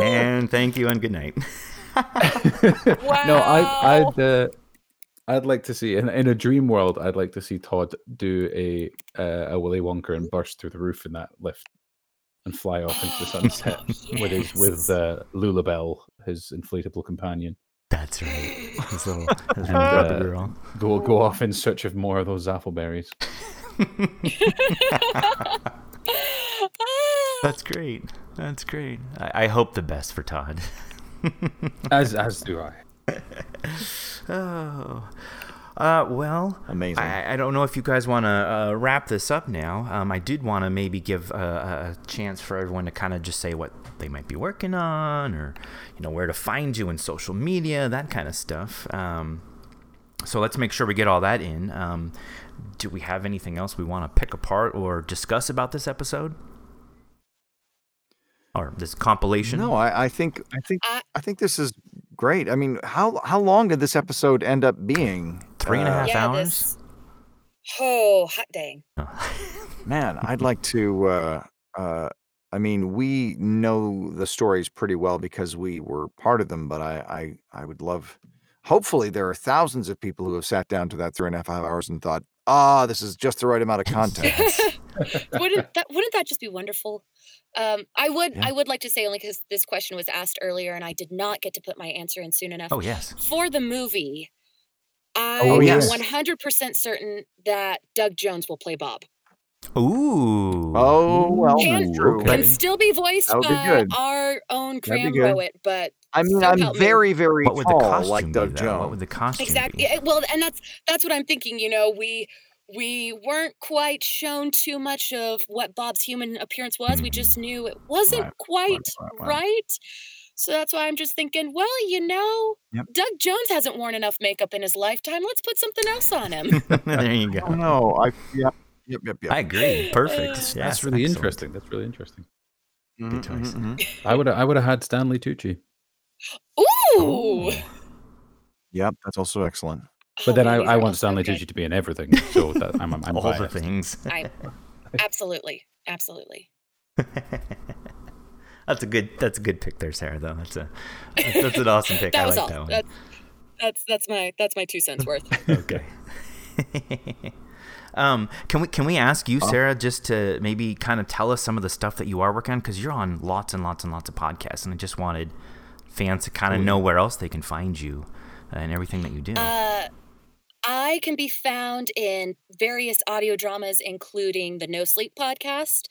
And thank you and good night. wow No, I, I'd uh, I'd like to see in, in a dream world. I'd like to see Todd do a uh, a Willy Wonka and burst through the roof in that lift and fly off into the sunset with his with yes. uh, Lulabelle, his inflatable companion. That's right. His little, his And, little uh, girl. Go go off in search of more of those zaffleberries. That's great. That's great. I, I hope the best for Todd. As as do I. Oh. Uh, well, Amazing. I, I don't know if you guys want to uh, wrap this up now. Um, I did want to maybe give a, a chance for everyone to kind of just say what they might be working on, or you know where to find you in social media, that kind of stuff. Um, so let's make sure we get all that in. Um, do we have anything else we want to pick apart or discuss about this episode, or this compilation? No, I, I think I think I- I think this is great. I mean, how how long did this episode end up being? Three and a half Uh, half yeah, hours. this oh hot dang Man, I'd like to. Uh, uh, I mean, we know the stories pretty well because we were part of them. But I, I, I would love. Hopefully, there are thousands of people who have sat down to that three and a half hours and thought, "Ah, this is just the right amount of content." wouldn't that wouldn't that just be wonderful? Um, I would Yeah. I would like to say only because this question was asked earlier and I did not get to put my answer in soon enough. Oh yes. For the movie, I Oh, am one hundred percent certain that Doug Jones will play Bob. Ooh. oh well, Can- true. okay. Can still be voiced be by good. our own That'd Graham. Rowat, but I mean, I'm help very, very What would the tall, costume like? Doug though? Jones. What would the costume exactly be? well and that's that's what i'm thinking you know we we weren't quite shown too much of what bob's human appearance was we Mhm. just knew it wasn't Right, quite right, right, right, right. So that's why I'm just thinking, well, you know, Yep. Doug Jones hasn't worn enough makeup in his lifetime. Let's put something else on him. there you go. no, I yep, yep, yep, yep. I agree. Perfect. That's Yeah, That's really excellent. interesting. That's really interesting. Mhm, Good choice. mhm, mhm. I would I would have had Stanley Tucci, Ooh. Oh. Yep, that's also excellent. But Oh, then I, I want also Stanley good. Tucci to be in everything. So that I'm I'm, I'm All the things. I absolutely, absolutely. that's a good. That's a good pick there, Sarah. Though that's a that's, that's an awesome pick. That I was like all. that one. That's, that's that's my that's my two cents worth. okay. um, can we can we ask you, Sarah, just to maybe kind of tell us some of the stuff that you are working on because you're on lots and lots and lots of podcasts, and I just wanted fans to kind of know where else they can find you uh, and everything that you do. Uh, I can be found in various audio dramas, including the No Sleep podcast,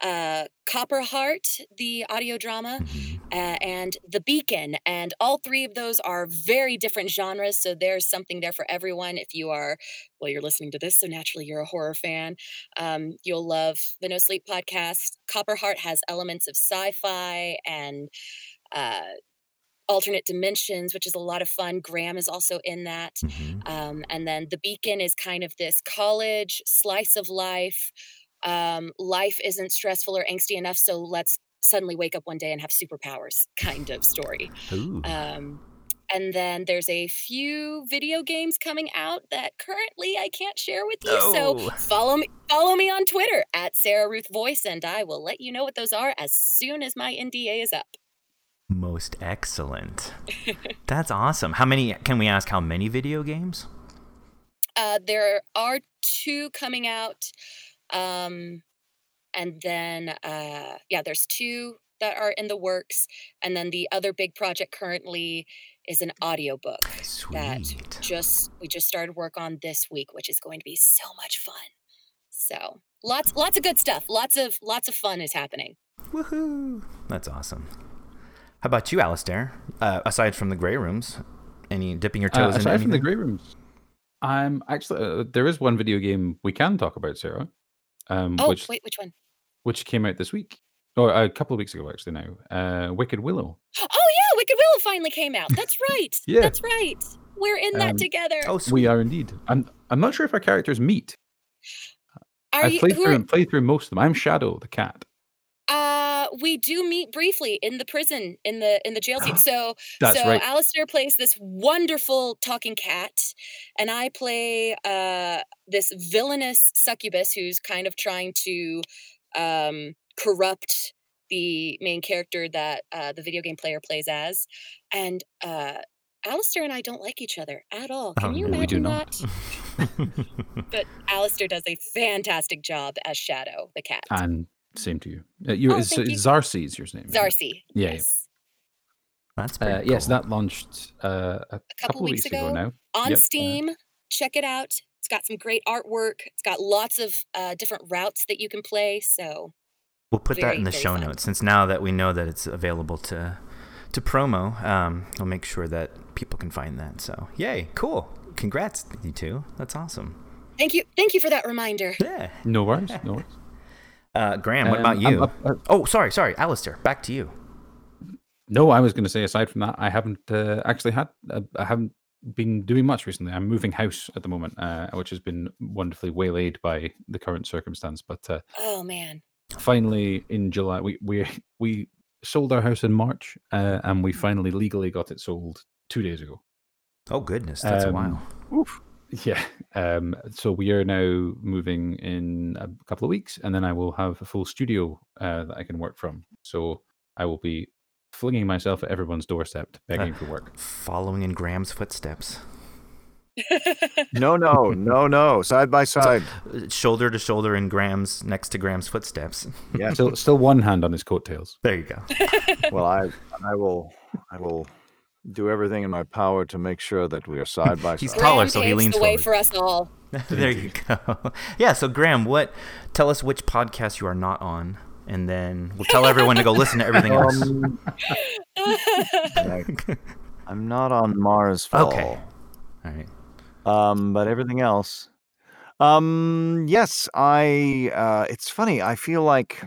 uh, Copperheart, the audio drama, Mhm. uh, and The Beacon. And all three of those are very different genres. So there's something there for everyone. If you are, well, you're listening to this, so naturally you're a horror fan. Um, you'll love the No Sleep podcast. Copper Heart has elements of sci fi and uh, alternate dimensions, which is a lot of fun. Graham is also in that. Mhm. Um, and then the beacon is kind of this college slice of life. Um, life isn't stressful or angsty enough, so let's suddenly wake up one day and have superpowers kind of story. Um, and then there's a few video games coming out that currently I can't share with you. No. So follow me follow me on Twitter at Sarah Ruth Voice, and I will let you know what those are as soon as my NDA is up. Most excellent. That's awesome. How many? Can we ask how many video games? Uh, there are two coming out, um, and then uh, yeah, there's two that are in the works, and then the other big project currently is an audiobook that just we just started work on this week, which is going to be so much fun. So lots lots of good stuff. Lots of lots of fun is happening. Woohoo! That's awesome. How about you, Alistair? Uh, aside from the gray rooms, any dipping your Uh, toes in aside from the grey rooms, I'm actually uh, there is one video game we can talk about, Sarah, um, Oh which wait, which one? which came out this week, or a couple of weeks ago actually. Now, uh, Wicked Willow. Oh yeah, Wicked Willow finally came out. That's right. Yeah. That's right. We're in that Um, together. oh, sweet. We are indeed. I'm I'm not sure if our characters meet. Are I've you? played through are, played through most of them. I'm Shadow the cat. We do meet briefly in the prison in the in the jail scene. So That's so right. Alistair plays this wonderful talking cat, and I play uh this villainous succubus who's kind of trying to um corrupt the main character that uh, the video game player plays as, and uh. Alistair and I don't like each other at all. Can Oh, you we do imagine that? But Alistair does a fantastic job as Shadow, the cat. And same to you. Uh, you Oh, it's, thank you. Zarcy is your name. isn't it? Zarcy. Yeah, yeah. Yes. That's pretty Uh, yes, that launched uh, a, couple, of weeks, ago. now. on Yep, uh, Steam. Check it out. It's got some great artwork. It's got lots of uh, different routes that you can play. So We'll put that in the show fun. notes since now that we know that it's available to to promo, um, we'll make sure that people can find that. So, yay, cool. Congrats, you two. That's awesome. thank you, thank you for that reminder. Yeah. No worries. No worries. Uh, Graham, what Um, about you? up- uh, oh, sorry, sorry, Alistair. Back to you. No, I was going to say. Aside from that, I haven't uh, actually had. Uh, I haven't been doing much recently. I'm moving house at the moment, uh, which has been wonderfully waylaid by the current circumstance. But uh, Oh man, finally, in July, we we we sold our house in March, uh, and we finally legally got it sold two days ago. Oh, goodness. That's a Um, while. Yeah. Um, so we are now moving in a couple of weeks, and then I will have a full studio uh, that I can work from. So I will be flinging myself at everyone's doorstep, begging for work. Following in Graham's footsteps. No, no, no, no. Side by side. Uh, Shoulder to shoulder in Graham's, next to Graham's footsteps. yeah, Still, still one hand on his coattails. There you go. well, I, I will, I will do everything in my power to make sure that we are side by side. He's taller, Graham so he leans the way forward. for us all. there you go. Yeah, so Graham, what tell us which podcast you are not on, and then we'll tell everyone to go listen to everything else. Um, I- I'm not on Marsfall. Okay. All right. Um, but everything else. Um, yes, I. Uh, it's funny. I feel like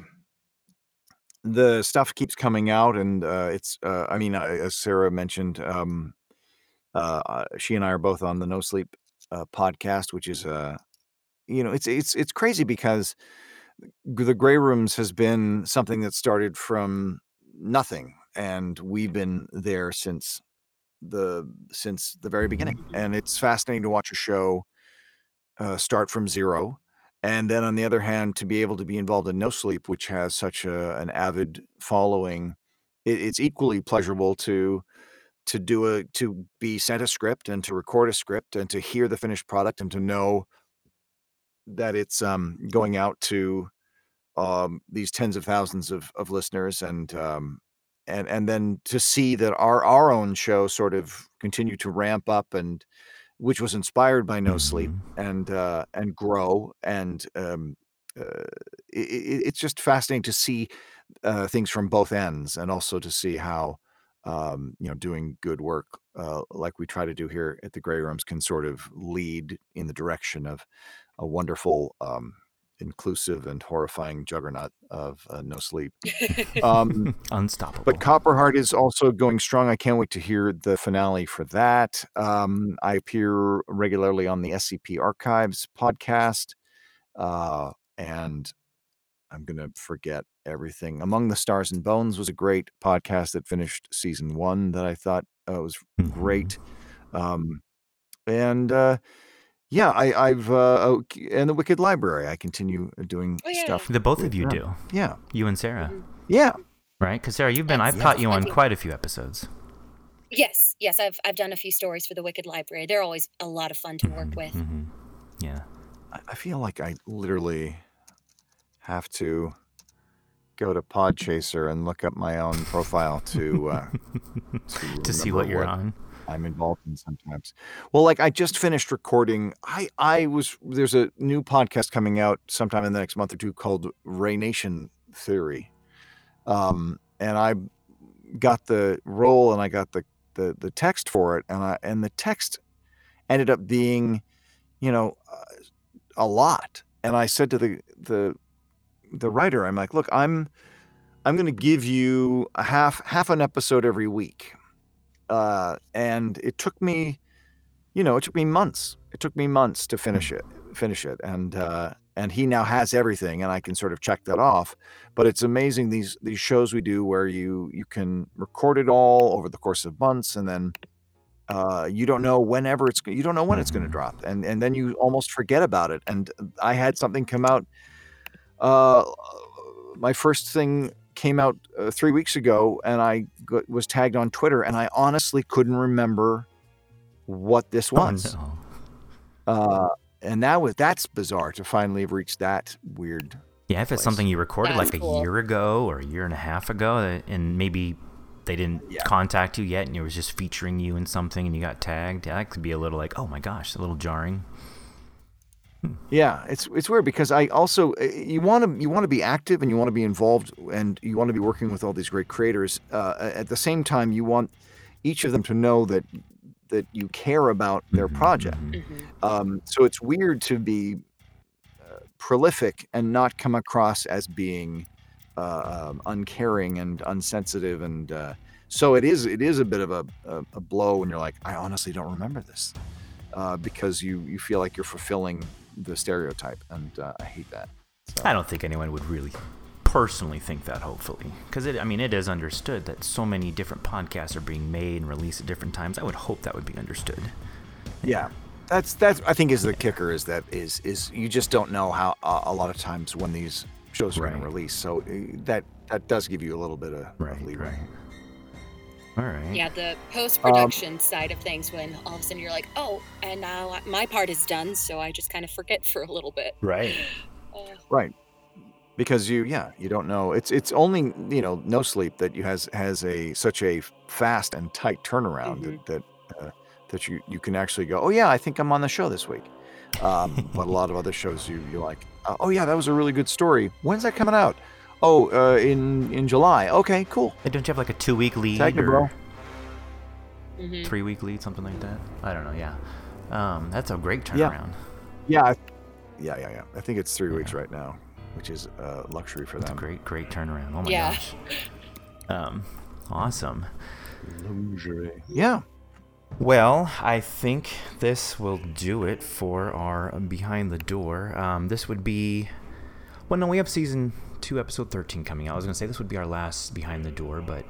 the stuff keeps coming out, and uh, it's. Uh, I mean, as Sarah mentioned, um, uh, uh, she and I are both on the No Sleep uh, podcast, which is uh, you know, it's it's it's crazy because the Grey Rooms has been something that started from nothing, and we've been there since the since the very beginning, and it's fascinating to watch a show uh, start from zero. And then on the other hand, to be able to be involved in No Sleep, which has such a, an avid following, it, it's equally pleasurable to to do a to be sent a script and to record a script and to hear the finished product and to know that it's um, going out to um, these tens of thousands of, of listeners and um, and and then to see that our our own show sort of continue to ramp up and which was inspired by No Sleep Mhm. and uh, and grow and um, uh, it, it's just fascinating to see uh, things from both ends and also to see how um, you know doing good work uh, like we try to do here at the Grey Rooms can sort of lead in the direction of a wonderful um, inclusive and horrifying juggernaut of uh, No Sleep. Um, Unstoppable. but Copperheart is also going strong. I can't wait to hear the finale for that. Um, I appear regularly on the SCP Archives podcast, uh, and I'm going to forget everything. Among the Stars and Bones was a great podcast that finished season one that I thought uh, was Mhm. great. Um, and uh, yeah, I, I've uh, oh, and the Wicked Library. I continue doing Oh, yeah. stuff. The both of you Yeah. do. Yeah, You and Sarah, yeah. right? Because Sarah, you've been. That's- I've caught you on quite a few episodes. yes, yes, I've I've done a few stories for the Wicked Library. They're always a lot of fun to work with. hmm Yeah. I I feel like I literally have to go to Podchaser and look up my own profile to uh, to see remember what you're on. I'm involved in sometimes. Well, like I just finished recording. I I was there's a new podcast coming out sometime in the next month or two called Ray Nation Theory, um, and I got the role and I got the the the text for it, and I and the text ended up being, you know, uh, a lot. And I said to the the the writer, I'm like, look, I'm I'm going to give you a half half an episode every week uh, and it took me, you know, it took me months. It took me months to finish it, finish it, and uh, and he now has everything, and I can sort of check that off. But it's amazing these these shows we do where you you can record it all over the course of months, and then uh, you don't know whenever it's you don't know when it's going to Mhm. drop, and and then you almost forget about it. And I had something come out. Uh, my first thing came out uh, three weeks ago, and I g- was tagged on Twitter, and I honestly couldn't remember what this was. Oh, no. uh, and that was that's bizarre to finally have reached that weird. Yeah, if it's place. something you recorded That's like cool. a year ago or a year and a half ago, uh, and maybe they didn't Yeah. contact you yet, and it was just featuring you in something, and you got tagged, yeah, that could be a little like, oh my gosh, a little jarring. Yeah, it's it's weird because I also uh, you want to you want to be active and you want to be involved and you want to be working with all these great creators. Uh, at the same time, you want each of them to know that that you care about their Mhm, project. mhm. Mhm. Um, so it's weird to be uh, prolific and not come across as being uh, um, uncaring and unsensitive, and uh, so it is. It is a bit of a, a, a blow when you're like, I honestly don't remember this, uh, because you you feel like you're fulfilling the stereotype, and uh, I hate that. So, I don't think anyone would really personally think that. Hopefully, because it, I mean, it is understood that so many different podcasts are being made and released at different times. I would hope that would be understood. yeah. That's that's I think is the kicker is that is is you just don't know how uh, a lot of times when these shows are going Right. to release. So uh, that that does give you a little bit of, of Right, leeway. right. All right. Yeah, the Um, post production side of things when all of a sudden you're like, oh, and now my part is done, so I just kind of forget for a little bit. Right. Uh, Right. Because you, yeah, you don't know. It's it's only you know no sleep that you has has a such a fast and tight turnaround that that uh, that you you can actually go. Oh yeah, I think I'm on the show this week. Um, but a lot of other shows you you're like, uh, oh yeah, that was a really good story. When's that coming out? Oh, uh, in in July. Okay, cool. Hey, don't you have like a two week lead Tag or bro. mhm. three week lead, something like that? I don't know. Yeah. Um, that's a great turnaround. Yeah, I, yeah, yeah, yeah. I think it's three weeks right now. which is a luxury for It's a them. great, great turnaround. Oh my Yeah. gosh. Um, awesome. Luxury. Yeah. Well, I think this will do it for our behind the door. Um, this would be, well, no, we have season two, episode thirteen coming out. I was gonna say this would be our last behind the door, but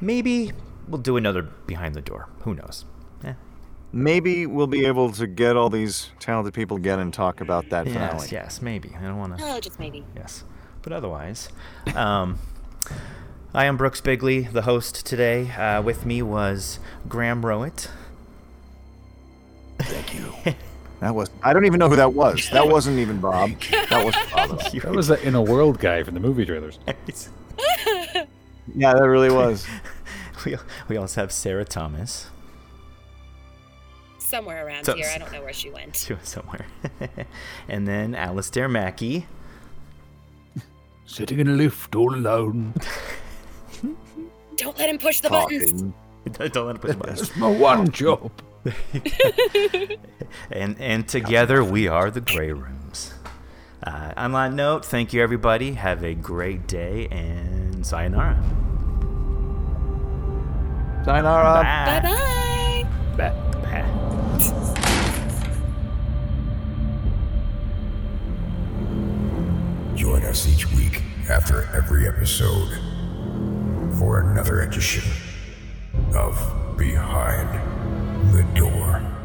maybe we'll do another behind the door. Who knows? Eh, Maybe we'll be able to get all these talented people again and talk about that finale. yes, yes, maybe. I don't want to. Oh, just maybe. Yes, but otherwise, um, I am Brooks Bigley, the host today. Uh, with me was Graham Rowat. Thank you. That was I don't even know who that was. That wasn't even Bob. That was Bob. That was the inner world guy from the movie trailers. Yeah, that really was. we, we also have Sarah Thomas. Somewhere around So- here. I don't know where she went. to somewhere. and then Alistair Mackey. Sitting in a lift all alone. Don't let him push the buttons. Don't let him push the buttons. That's my one job. and and together we are the Grey Rooms. Uh, on that note, thank you everybody. Have a great day and sayonara. Sayonara. Bye bye. Bye. Bye. Join us each week after every episode for another edition of Behind the door.